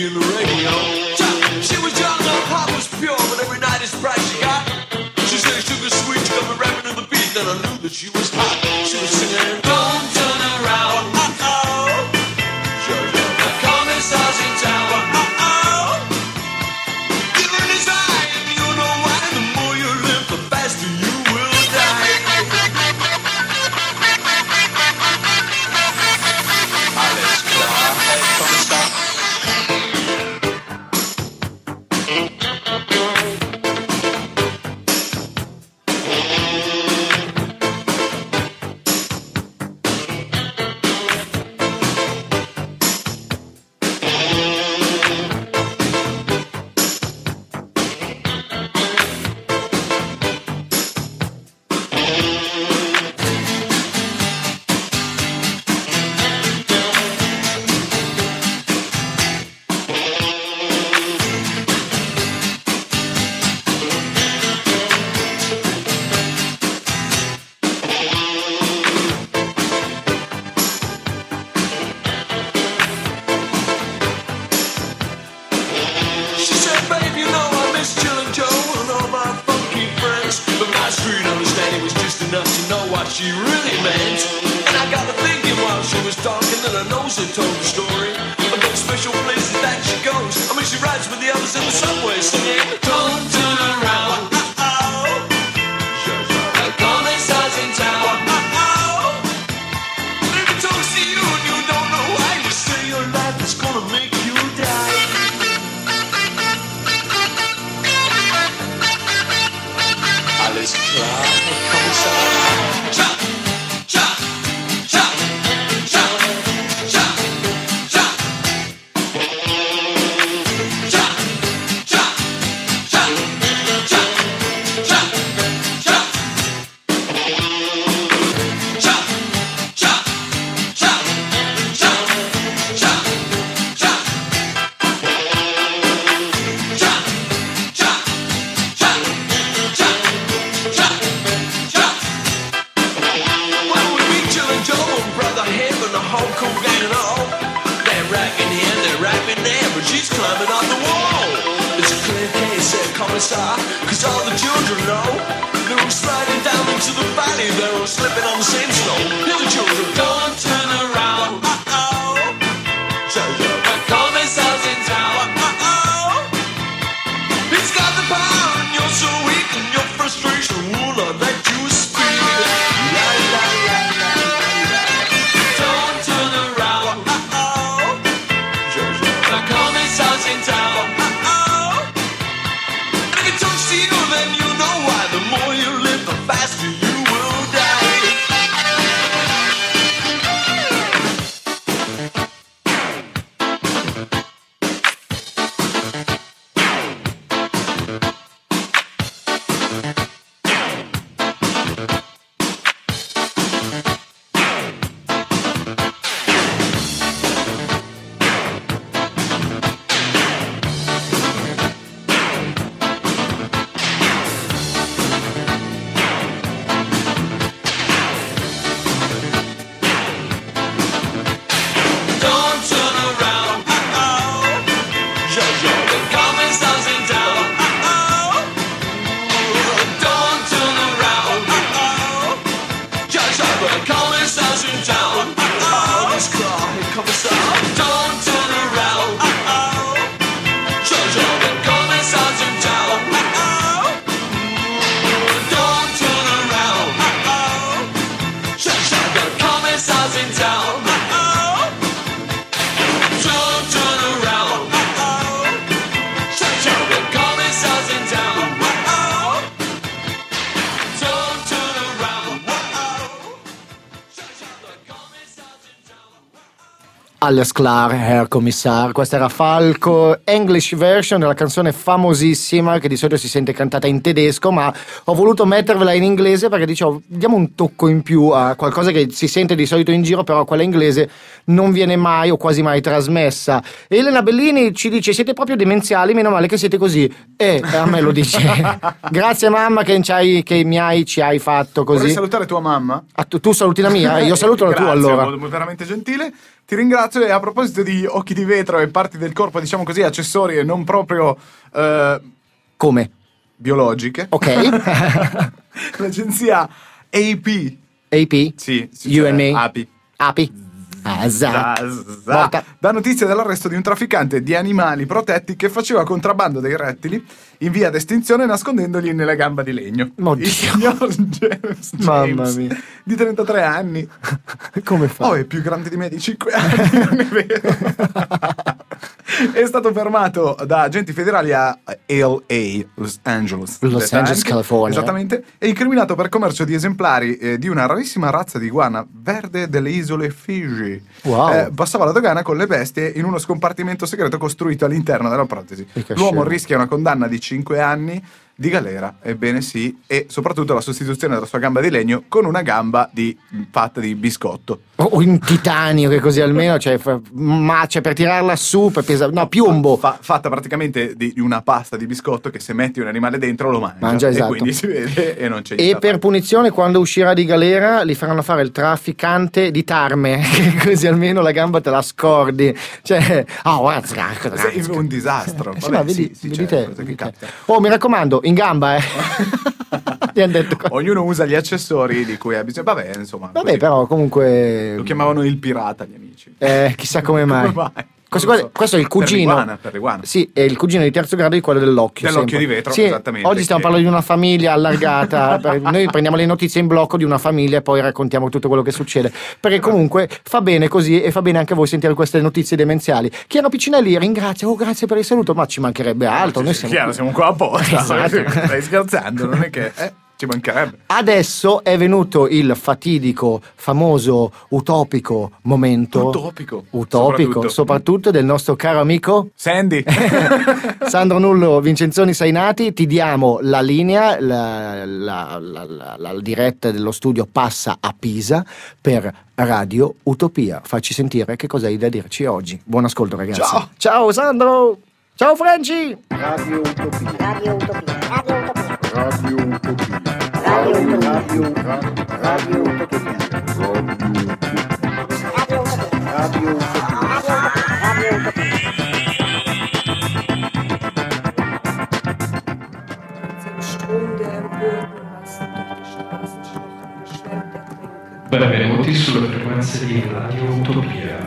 On Danny though, slipping on the same Alles klar, Herr Kommissar. Questa era Falco, English version della canzone famosissima che di solito si sente cantata in tedesco, ma ho voluto mettervela in inglese perché dicevo diamo un tocco in più a qualcosa che si sente di solito in giro, però quella inglese non viene mai o quasi mai trasmessa. E Elena Bellini ci dice: Siete proprio demenziali, meno male che siete così. E a me lo dice. Grazie, mamma, che, che mi hai, ci hai fatto Vorrei così. salutare tua mamma. Ah, tu, tu saluti la mia, io saluto la tua allora. veramente gentile. Ti ringrazio e a proposito di occhi di vetro e parti del corpo, diciamo così, accessorie non proprio eh, Come? Biologiche, Ok. l'agenzia AP, AP? sì, sì, You and me? API, Api? Ah, dà notizia dell'arresto di un trafficante di animali protetti che faceva contrabbando dei rettili in via d'estinzione nascondendoli nella gamba di legno. Oddio. Il signor James, Mamma James, mia. di 33 anni. Come fa? Oh, è più grande di me di 5 anni, non è vero. è stato fermato da agenti federali a LA, Los Angeles. Los detta Angeles. California. Esattamente. E incriminato per commercio di esemplari eh, di una rarissima razza di iguana verde delle isole Fiji. Wow. Eh, passava la dogana con le bestie in uno scompartimento segreto costruito all'interno della protesi. L'uomo rischia una condanna di 5 anni di galera, ebbene sì, e soprattutto la sostituzione della sua gamba di legno con una gamba di, fatta di biscotto. O o in titanio, che così almeno cioè, ma cioè, per tirarla su, per pesa- no, piombo. Fa- fatta praticamente di, una pasta di biscotto che se metti un animale dentro lo mangia. Mangia, E esatto. quindi si vede e non c'è E per punizione, quando uscirà di galera, gli faranno fare il trafficante di tarme, così almeno la gamba te la scordi. Cioè, oh, guarda, un disastro. Sì, Vabbè, ma vedi, sì, sì, vedi c'è te, vedi te. Oh, mi raccomando, in gamba, eh. Han detto. Ognuno usa gli accessori di cui ha bisogno. Vabbè, insomma. Vabbè, però comunque. Lo chiamavano il pirata, gli amici. Eh, chissà come mai. Come mai? Questo, so. questo è il Per cugino. l'iguana, per l'iguana. Sì, è il cugino di terzo grado di quello dell'occhio. Dell'occhio sempre. di vetro, Sì, esattamente, Oggi stiamo che- parlando di una famiglia allargata. per- Noi prendiamo le notizie in blocco di una famiglia e poi raccontiamo tutto quello che succede. Perché comunque fa bene così e fa bene anche a voi sentire queste notizie demenziali. Chiano Piccinelli ringrazia, oh grazie per il saluto, ma ci mancherebbe altro. Noi siamo Chiaro, qui. siamo qua apposta. Esatto. Stai scherzando, non è che. Eh, ci mancherebbe. Adesso è venuto il fatidico, famoso, utopico momento. Utopico, Utopico, soprattutto. soprattutto del nostro caro amico Sandy. Sandro Nullo, Vincenzoni Sainati, ti diamo la linea, la, la- la- la- la diretta dello studio passa a Pisa per Radio Utopia. Facci sentire che cosa hai da dirci oggi. Buon ascolto ragazzi. Ciao. Ciao Sandro! Ciao Franci! Radio Utopia. Radio Utopia. Radio Utopia. Radio Utopia. Radio Utopia. Radio, Utopia. Radio Utopia. Radio Utopia. Radio Utopia. Strom der empörten Massen durch die Straßen schluchten, geschwemmt ertrinken. Benvenuti sulle frequenze di Radio Utopia.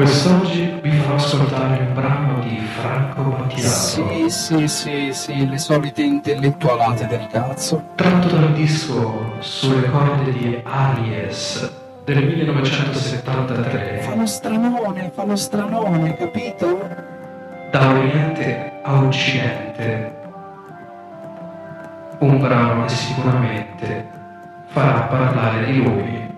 Quest'oggi vi farò ascoltare un brano di Franco Battiato, Sì, sì, sì, sì, le solite intellettualate del cazzo. tratto dal disco Sulle corde di Aries del 1973, Fanno stranone, fanno stranone, capito? da Oriente a Occidente. Un brano che sicuramente farà parlare di lui.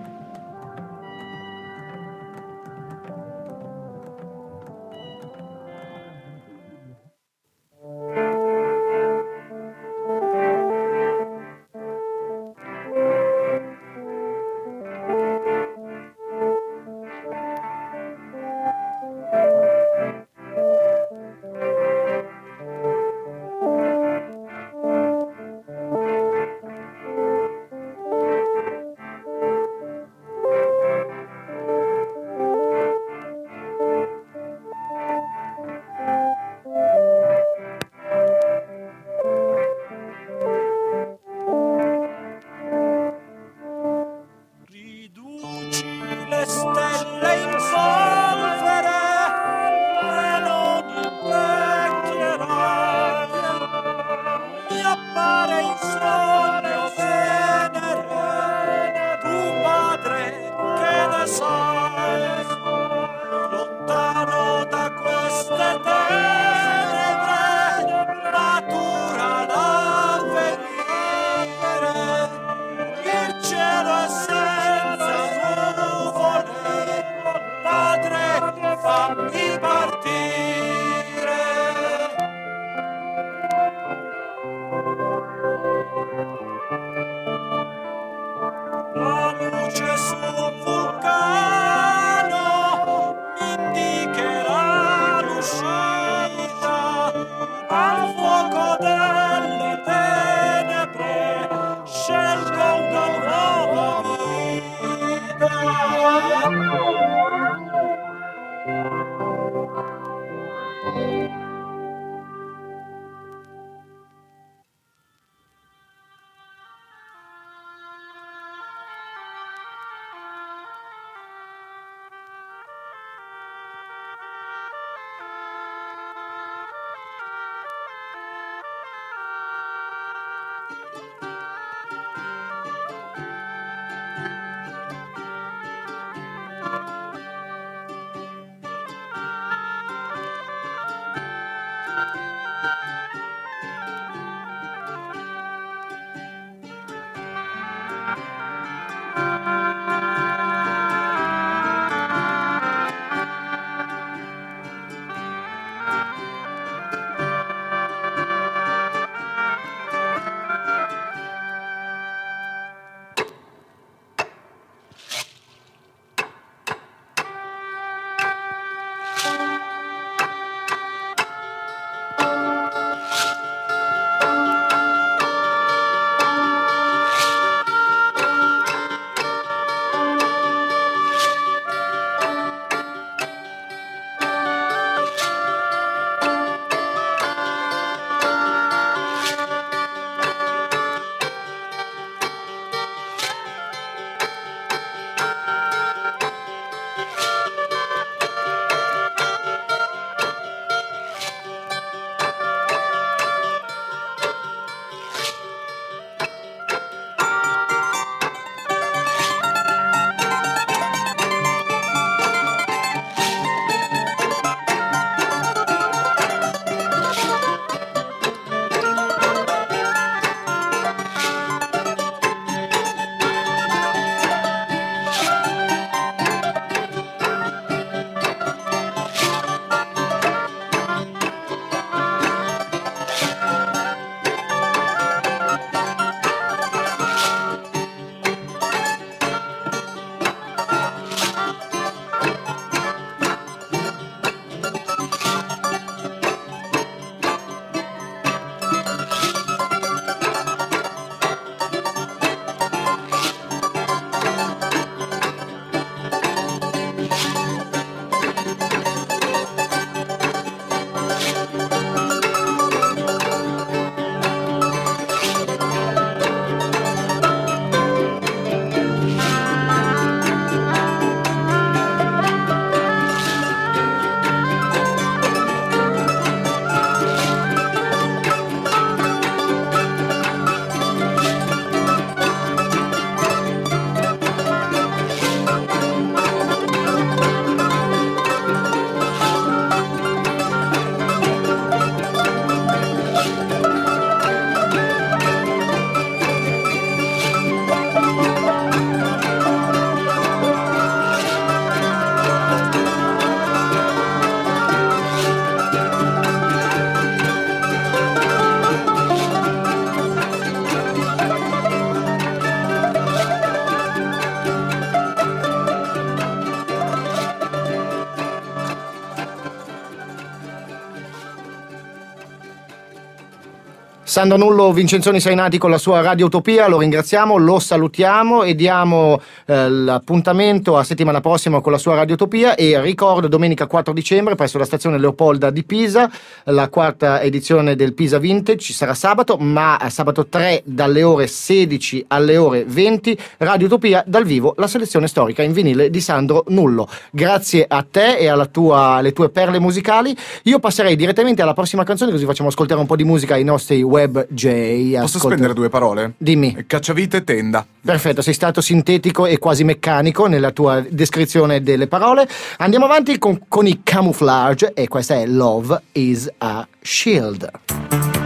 Sandro Nullo Vincenzoni Sainati con la sua Radio Utopia, lo ringraziamo, lo salutiamo e diamo eh, l'appuntamento a settimana prossima con la sua Radio Utopia e ricordo domenica 4 dicembre presso la stazione Leopolda di Pisa, la quarta edizione del Pisa Vintage, ci sarà sabato, ma sabato 3 dalle ore 16 alle ore 20, Radio Utopia dal vivo, la selezione storica in vinile di Sandro Nullo. Grazie a te e tua- alle tue perle musicali. Io passerei direttamente alla prossima canzone così facciamo ascoltare un po' di musica ai nostri web J. Posso Ascolta- spendere due parole? Dimmi. Cacciavite e tenda. Perfetto, sei stato sintetico e quasi meccanico nella tua descrizione delle parole. Andiamo avanti con, con i camouflage e questa è Love is a Shield.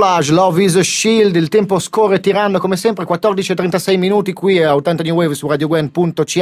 Camouflage, Love is a Shield, il tempo scorre tirando come sempre, 14.36 minuti qui a 80 New Wave su radiogwen.ch.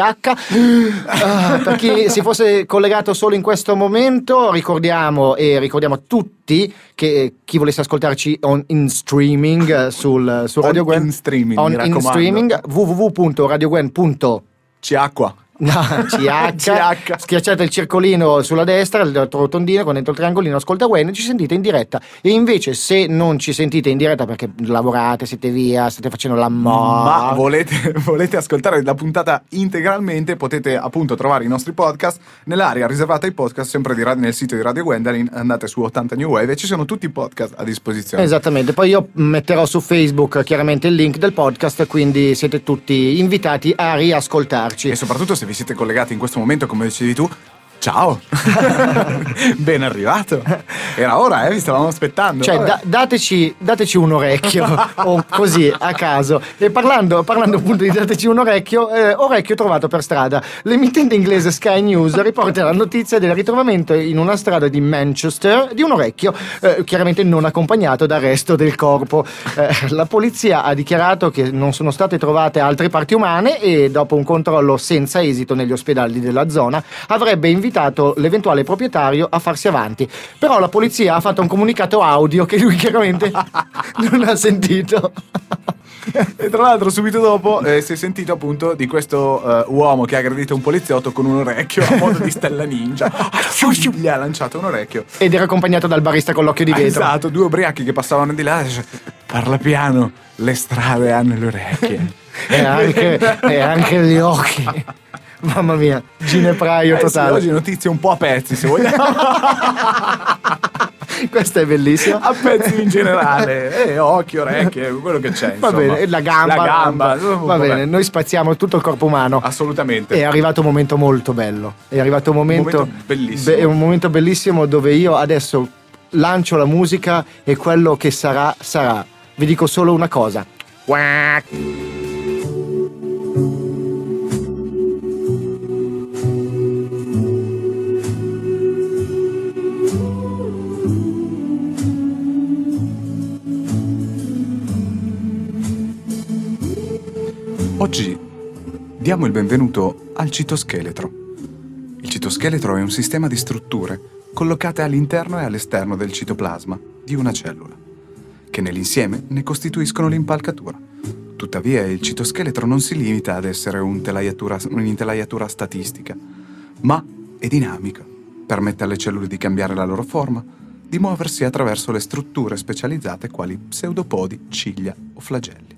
Ah, per chi si fosse collegato solo in questo momento, ricordiamo e ricordiamo a tutti che chi volesse ascoltarci on- in streaming eh, sul, su On Radio Gwen, in streaming, on in streaming www.radiogwen.ch. No, CH, CH. schiacciate il circolino sulla destra, il rotondino con dentro il triangolino, ascolta Gwen, ci sentite in diretta. E invece, se non ci sentite in diretta perché lavorate, siete via, state facendo la Ma volete, volete ascoltare la puntata integralmente? Potete appunto trovare i nostri podcast nell'area riservata ai podcast, sempre di, nel sito di Radio Gwendolyn. Andate su 80 New Wave e ci sono tutti i podcast a disposizione. Esattamente, poi io metterò su Facebook chiaramente il link del podcast, quindi siete tutti invitati a riascoltarci. E soprattutto se vi siete collegati in questo momento, come dicevi tu, ciao! ben arrivato! Era ora, eh? Vi stavamo aspettando. Cioè, da- dateci, dateci un orecchio, o così a caso. E parlando, parlando appunto di dateci un orecchio, eh, orecchio trovato per strada. L'emittente inglese Sky News riporta la notizia del ritrovamento in una strada di Manchester di un orecchio, eh, chiaramente non accompagnato dal resto del corpo. Eh, la polizia ha dichiarato che non sono state trovate altre parti umane e dopo un controllo senza esito negli ospedali della zona avrebbe invitato l'eventuale proprietario a farsi avanti. Però la polizia ha fatto un comunicato audio che lui chiaramente non ha sentito. E tra l'altro, subito dopo eh, si è sentito appunto di questo eh, uomo che ha aggredito un poliziotto con un orecchio a modo di stella ninja. Gli ha lanciato un orecchio. Ed era accompagnato dal barista con l'occhio di vetro. Esatto, due ubriachi che passavano di là. Parla piano, le strade hanno le orecchie. E anche, e anche gli occhi. Mamma mia, ginepraio Eh sì, totale. oggi notizie un po' a pezzi, se vogliamo. Questa è bellissima. a pezzi in generale. Eh, occhio, orecchie, quello che c'è. Va insomma. bene, la gamba. La gamba. Va vabbè. bene, noi spaziamo tutto il corpo umano. Assolutamente. È arrivato un momento molto bello. È arrivato un momento, momento bellissimo. be- è un momento bellissimo dove io adesso lancio la musica e quello che sarà, sarà. Vi dico solo una cosa. Quack. Oggi diamo il benvenuto al citoscheletro. Il citoscheletro è un sistema di strutture collocate all'interno e all'esterno del citoplasma di una cellula, che nell'insieme ne costituiscono l'impalcatura. Tuttavia il citoscheletro non si limita ad essere un telaiatura- un'intelaiatura statistica, ma è dinamico, permette alle cellule di cambiare la loro forma, di muoversi attraverso le strutture specializzate quali pseudopodi, ciglia o flagelli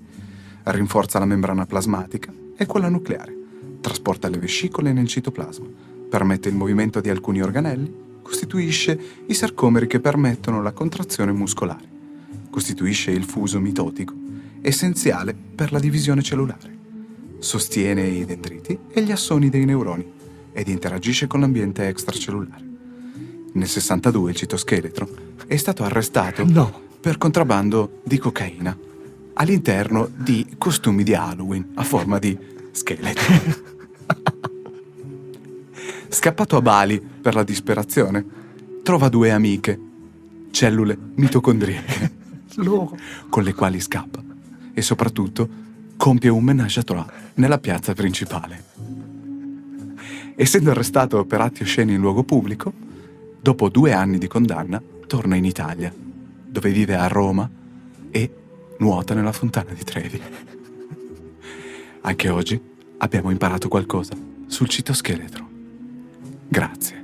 rinforza la membrana plasmatica e quella nucleare, trasporta le vescicole nel citoplasma, permette il movimento di alcuni organelli, costituisce i sarcomeri che permettono la contrazione muscolare, costituisce il fuso mitotico, essenziale per la divisione cellulare, sostiene i dendriti e gli assoni dei neuroni ed interagisce con l'ambiente extracellulare. Nel 62 il citoscheletro è stato arrestato No. per contrabbando di cocaina all'interno di costumi di Halloween a forma di scheletro. Scappato a Bali per la disperazione, trova due amiche, cellule mitocondriache, con le quali scappa e soprattutto compie un menage à trois nella piazza principale. Essendo arrestato per atti osceni in luogo pubblico, dopo due anni di condanna torna in Italia, dove vive a Roma e nuota nella fontana di Trevi. Anche oggi abbiamo imparato qualcosa sul citoscheletro. Grazie.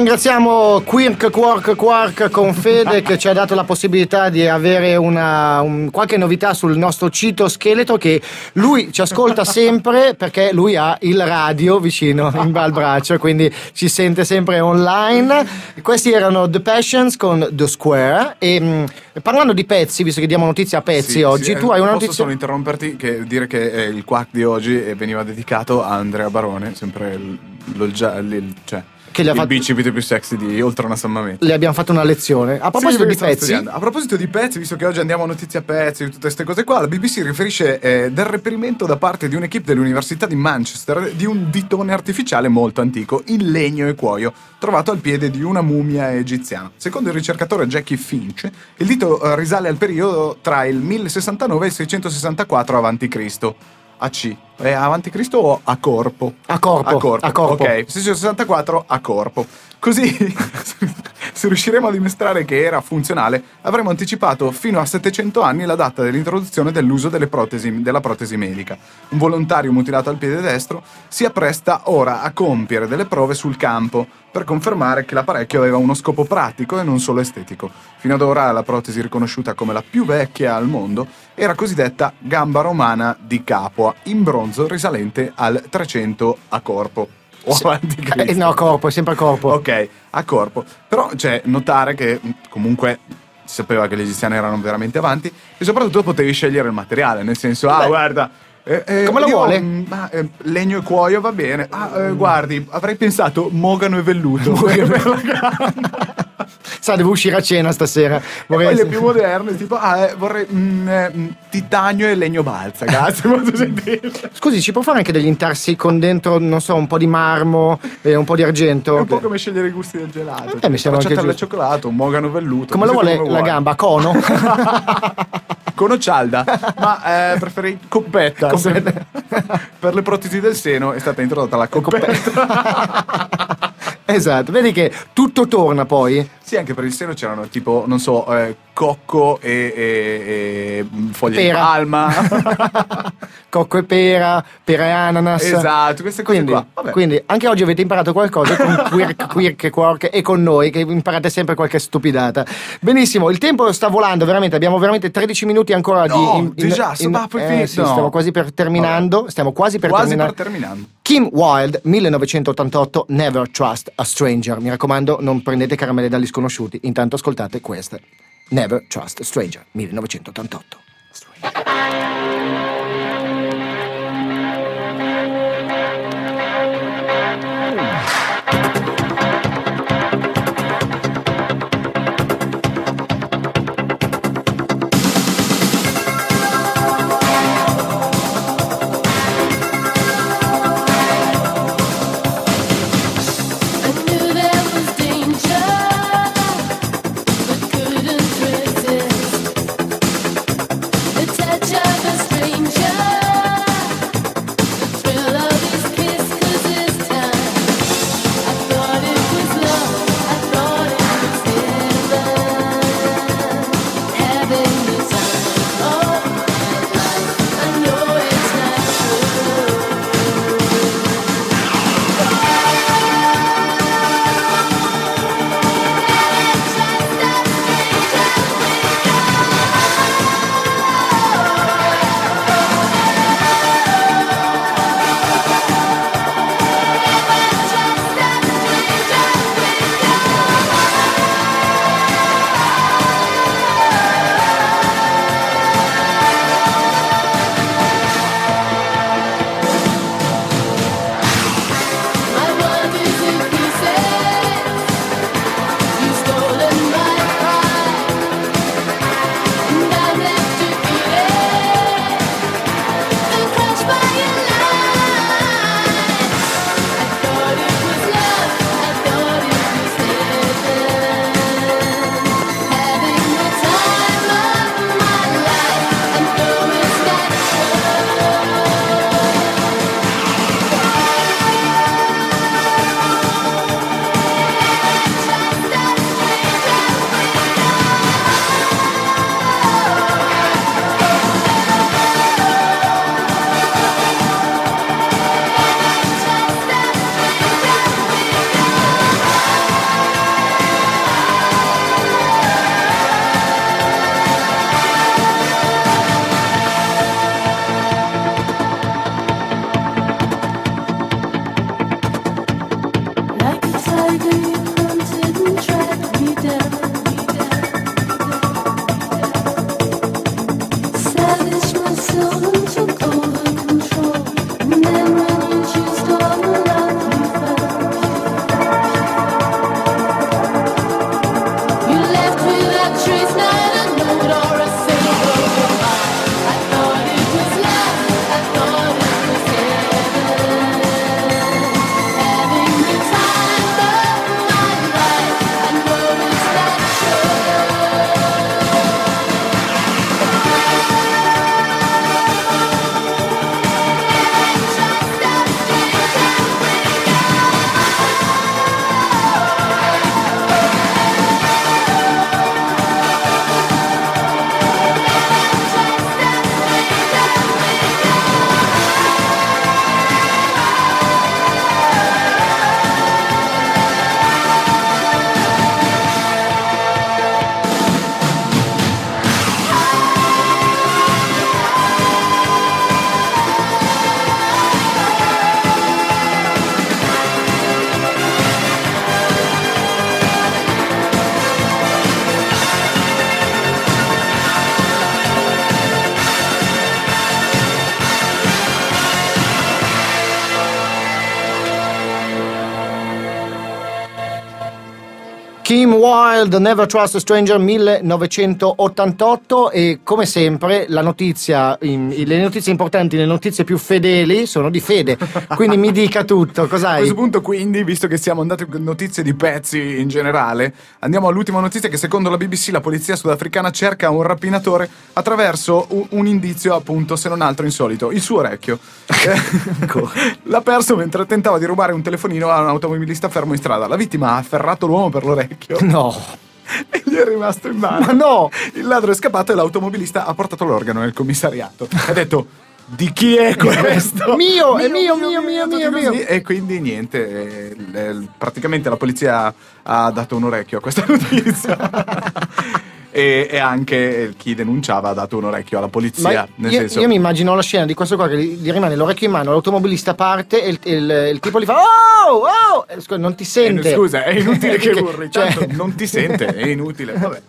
Ringraziamo Quirk Quark Quark con Fede che ci ha dato la possibilità di avere una, un- qualche novità sul nostro cito scheletro che lui ci ascolta sempre perché lui ha il radio vicino in al braccio quindi ci sente sempre online. Questi erano The Passions con The Square e mh, parlando di pezzi, visto che diamo notizie a pezzi Sì, oggi, sì, tu eh, hai una Posso notizia... solo interromperti che dire che eh, il quack di oggi eh, veniva dedicato a Andrea Barone, sempre il, lo il- cioè, Che gli ha il fatto- bicipite più sexy di Oltre una Sammamento. Le abbiamo fatto una lezione. A proposito Sì, di pezzi, studiando. A proposito di pezzi, visto che oggi andiamo a notizie a pezzi, tutte queste cose qua, la BBC riferisce eh, del reperimento da parte di un'equipe dell'Università di Manchester di un ditone artificiale molto antico, in legno e cuoio, trovato al piede di una mummia egiziana. Secondo il ricercatore Jackie Finch, il dito eh, risale al periodo tra il 1069 e il 664 a.C. A C. È avanti Cristo o a corpo? A corpo, A corpo. a corpo. Ok, 664 a corpo. Così, se riusciremo a dimostrare che era funzionale, avremo anticipato fino a 700 anni la data dell'introduzione dell'uso delle protesi, della protesi medica. Un volontario mutilato al piede destro si appresta ora a compiere delle prove sul campo per confermare che l'apparecchio aveva uno scopo pratico e non solo estetico. Fino ad ora la protesi riconosciuta come la più vecchia al mondo era cosiddetta gamba romana di Capua, in bronzo risalente al 300 a corpo. O avanti Eh, Cristo. no, corpo, è sempre corpo. Ok, a corpo. Però c'è notare che mh, comunque si sapeva che gli egiziani erano veramente avanti e soprattutto potevi scegliere il materiale, nel senso, ah Beh, guarda... eh, eh, come io, vuole? mh, ah, eh, legno e cuoio va bene. Ah, eh, guardi, avrei pensato mogano e velluto. Sa, devo uscire a cena stasera. Vorrei poi le più moderne, tipo, ah, eh, vorrei mh, eh, mh, titanio e legno balsa. Grazie, molto gentile. Scusi, ci può fare anche degli intarsi con dentro, non so, un po' di marmo e un po' di argento? È un po' come scegliere i gusti del gelato. Eh, mi sembra anche giusto. cioccolato, un mogano velluto. Come lo vuole la vuoi. gamba? Cono? Con cialda, ma eh, preferirei coppetta. per le protesi del seno è stata introdotta la coppetta. Esatto, vedi che tutto torna poi. Sì, anche per il seno c'erano tipo, non so, eh, cocco e, e- e foglie Pera. di palma. Cocco e pera, pera e ananas. esatto, queste cose Quindi, qua. Vabbè. quindi anche oggi avete imparato qualcosa con Quirk, Quirk e Quark e con noi che imparate sempre qualche stupidata. Benissimo, il tempo sta volando veramente, abbiamo veramente 13 minuti ancora No, di... già, ma poi eh, sì, No. stiamo quasi per terminando, stiamo quasi per Quasi terminare. per terminare. Kim Wilde, 1988, Never Trust a Stranger. Mi raccomando, non prendete caramelle dagli sconosciuti. Intanto ascoltate queste. Never Trust Stranger, 1988. I Kim Wilde, Never Trust a Stranger 1988 e come sempre la notizia, le notizie importanti, le notizie più fedeli sono di Fede, quindi mi dica tutto, A cos'hai? questo punto, quindi, visto che siamo andati con notizie di pezzi in generale, andiamo all'ultima notizia che secondo la BBC la polizia sudafricana cerca un rapinatore attraverso un, un indizio, appunto, se non altro insolito, il suo orecchio. L'ha perso mentre tentava di rubare un telefonino a un automobilista fermo in strada. La vittima ha afferrato l'uomo per l'orecchio. No, E gli è rimasto in mano. ma no! Il ladro è scappato e l'automobilista ha portato l'organo nel commissariato. Ha detto: Di chi è questo? Mio, è mio, mio, mio, mio, così. mio. E quindi niente, eh, eh, praticamente la polizia ha dato un orecchio a questa notizia. E, e anche chi denunciava ha dato un orecchio alla polizia. Io, senso, io mi immagino la scena di questo qua che gli, rimane l'orecchio in mano, l'automobilista parte e il, il- il tipo gli fa Oh! Oh! Eh, non ti eh, sente. scusa, è inutile che Che- urli, cioè- non ti sente, è inutile. Vabbè.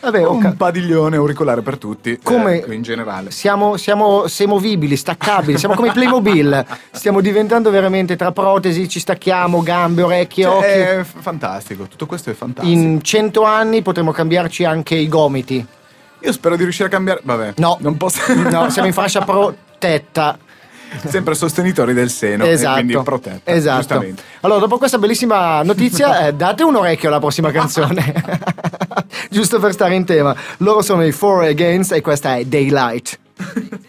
Vabbè. Un padiglione auricolare per tutti, Come- ecco, in generale. Siamo, siamo semovibili, staccabili, siamo come i Playmobil. Stiamo diventando veramente tra protesi, ci stacchiamo, gambe, orecchie, Cioè, occhi. è fantastico, tutto questo è fantastico. In cento anni potremo cambiarci anche i gomiti. Io spero di riuscire a cambiare. Vabbè, No. non posso. No, siamo in fascia protetta. Sempre sostenitori del seno, esatto. quindi protetta. esatto. Giustamente. Allora, dopo questa bellissima notizia, eh, date un orecchio alla prossima canzone. Giusto per stare in tema. Loro sono i Four Against e questa è Daylight.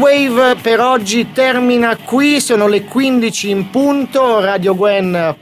Wave per oggi termina qui, sono le 15 in punto, radiogwen.ch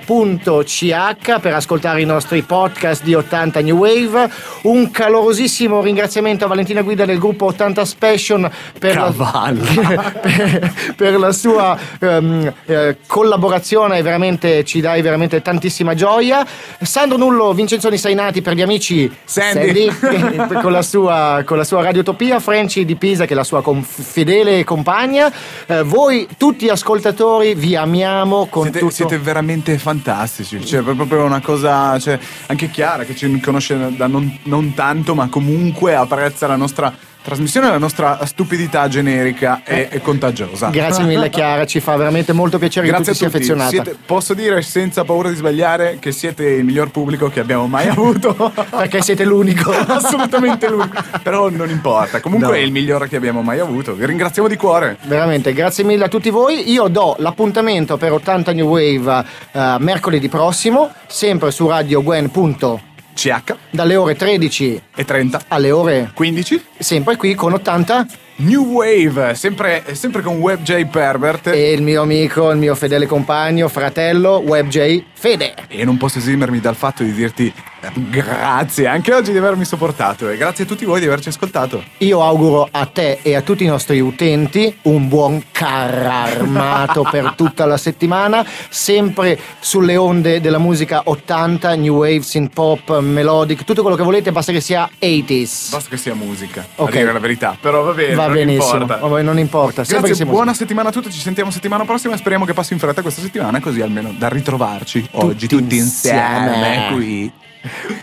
per ascoltare i nostri podcast di 80 New Wave. Un calorosissimo ringraziamento a Valentina Guida del gruppo 80 Special per, la, per, per la sua ehm, eh, collaborazione, veramente ci dai veramente tantissima gioia. Sandro Nullo, Vincenzoni Sainati per gli amici Sandy. Sandy, con, la sua, con la sua radiotopia, Franci di Pisa che è la sua conf- fedele compagna. Eh, voi tutti ascoltatori vi amiamo con Siete, tutto. siete veramente fantastici, cioè, proprio una cosa, cioè, anche Chiara che ci conosce da non, non tanto, ma comunque apprezza la nostra trasmissione, la nostra stupidità generica e, e contagiosa. Grazie mille Chiara, ci fa veramente molto piacere Grazie che tu ti sia affezionata. Siete- posso dire senza paura di sbagliare che siete il miglior pubblico che abbiamo mai avuto. Perché siete l'unico. Assolutamente l'unico. Però non importa. Comunque No. è il migliore che abbiamo mai avuto. Vi ringraziamo di cuore. Veramente, grazie mille a tutti voi. Io do l'appuntamento per 80 New Wave eh, mercoledì prossimo, sempre su radiogwen.ch CH dalle ore 13 e 30 alle ore 15 sempre qui con 80 New Wave, sempre, sempre con WebJ Pervert. E il mio amico, il mio fedele compagno, fratello, WebJ Fede. E non posso esimermi dal fatto di dirti grazie anche oggi di avermi sopportato e grazie a tutti voi di averci ascoltato. Io auguro a te e a tutti i nostri utenti un buon carro armato per tutta la settimana, sempre sulle onde della musica 80, new wave, synth pop, melodic, tutto quello che volete, basta che sia 80s. Basta che sia musica, Ok. a dire la verità. Però va bene, Va non benissimo, importa. vabbè, non importa, sempre Grazie, buona musica. settimana a tutti, ci sentiamo settimana prossima e speriamo che passi in fretta questa settimana così almeno da ritrovarci oggi tutti insieme, insieme. qui.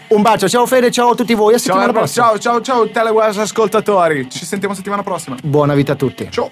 Un bacio, ciao Fede, ciao a tutti voi. A settimana ciao, prossima. Ciao, ciao, ciao, teleguarda ascoltatori. Ci sentiamo settimana prossima. Buona vita a tutti. Ciao.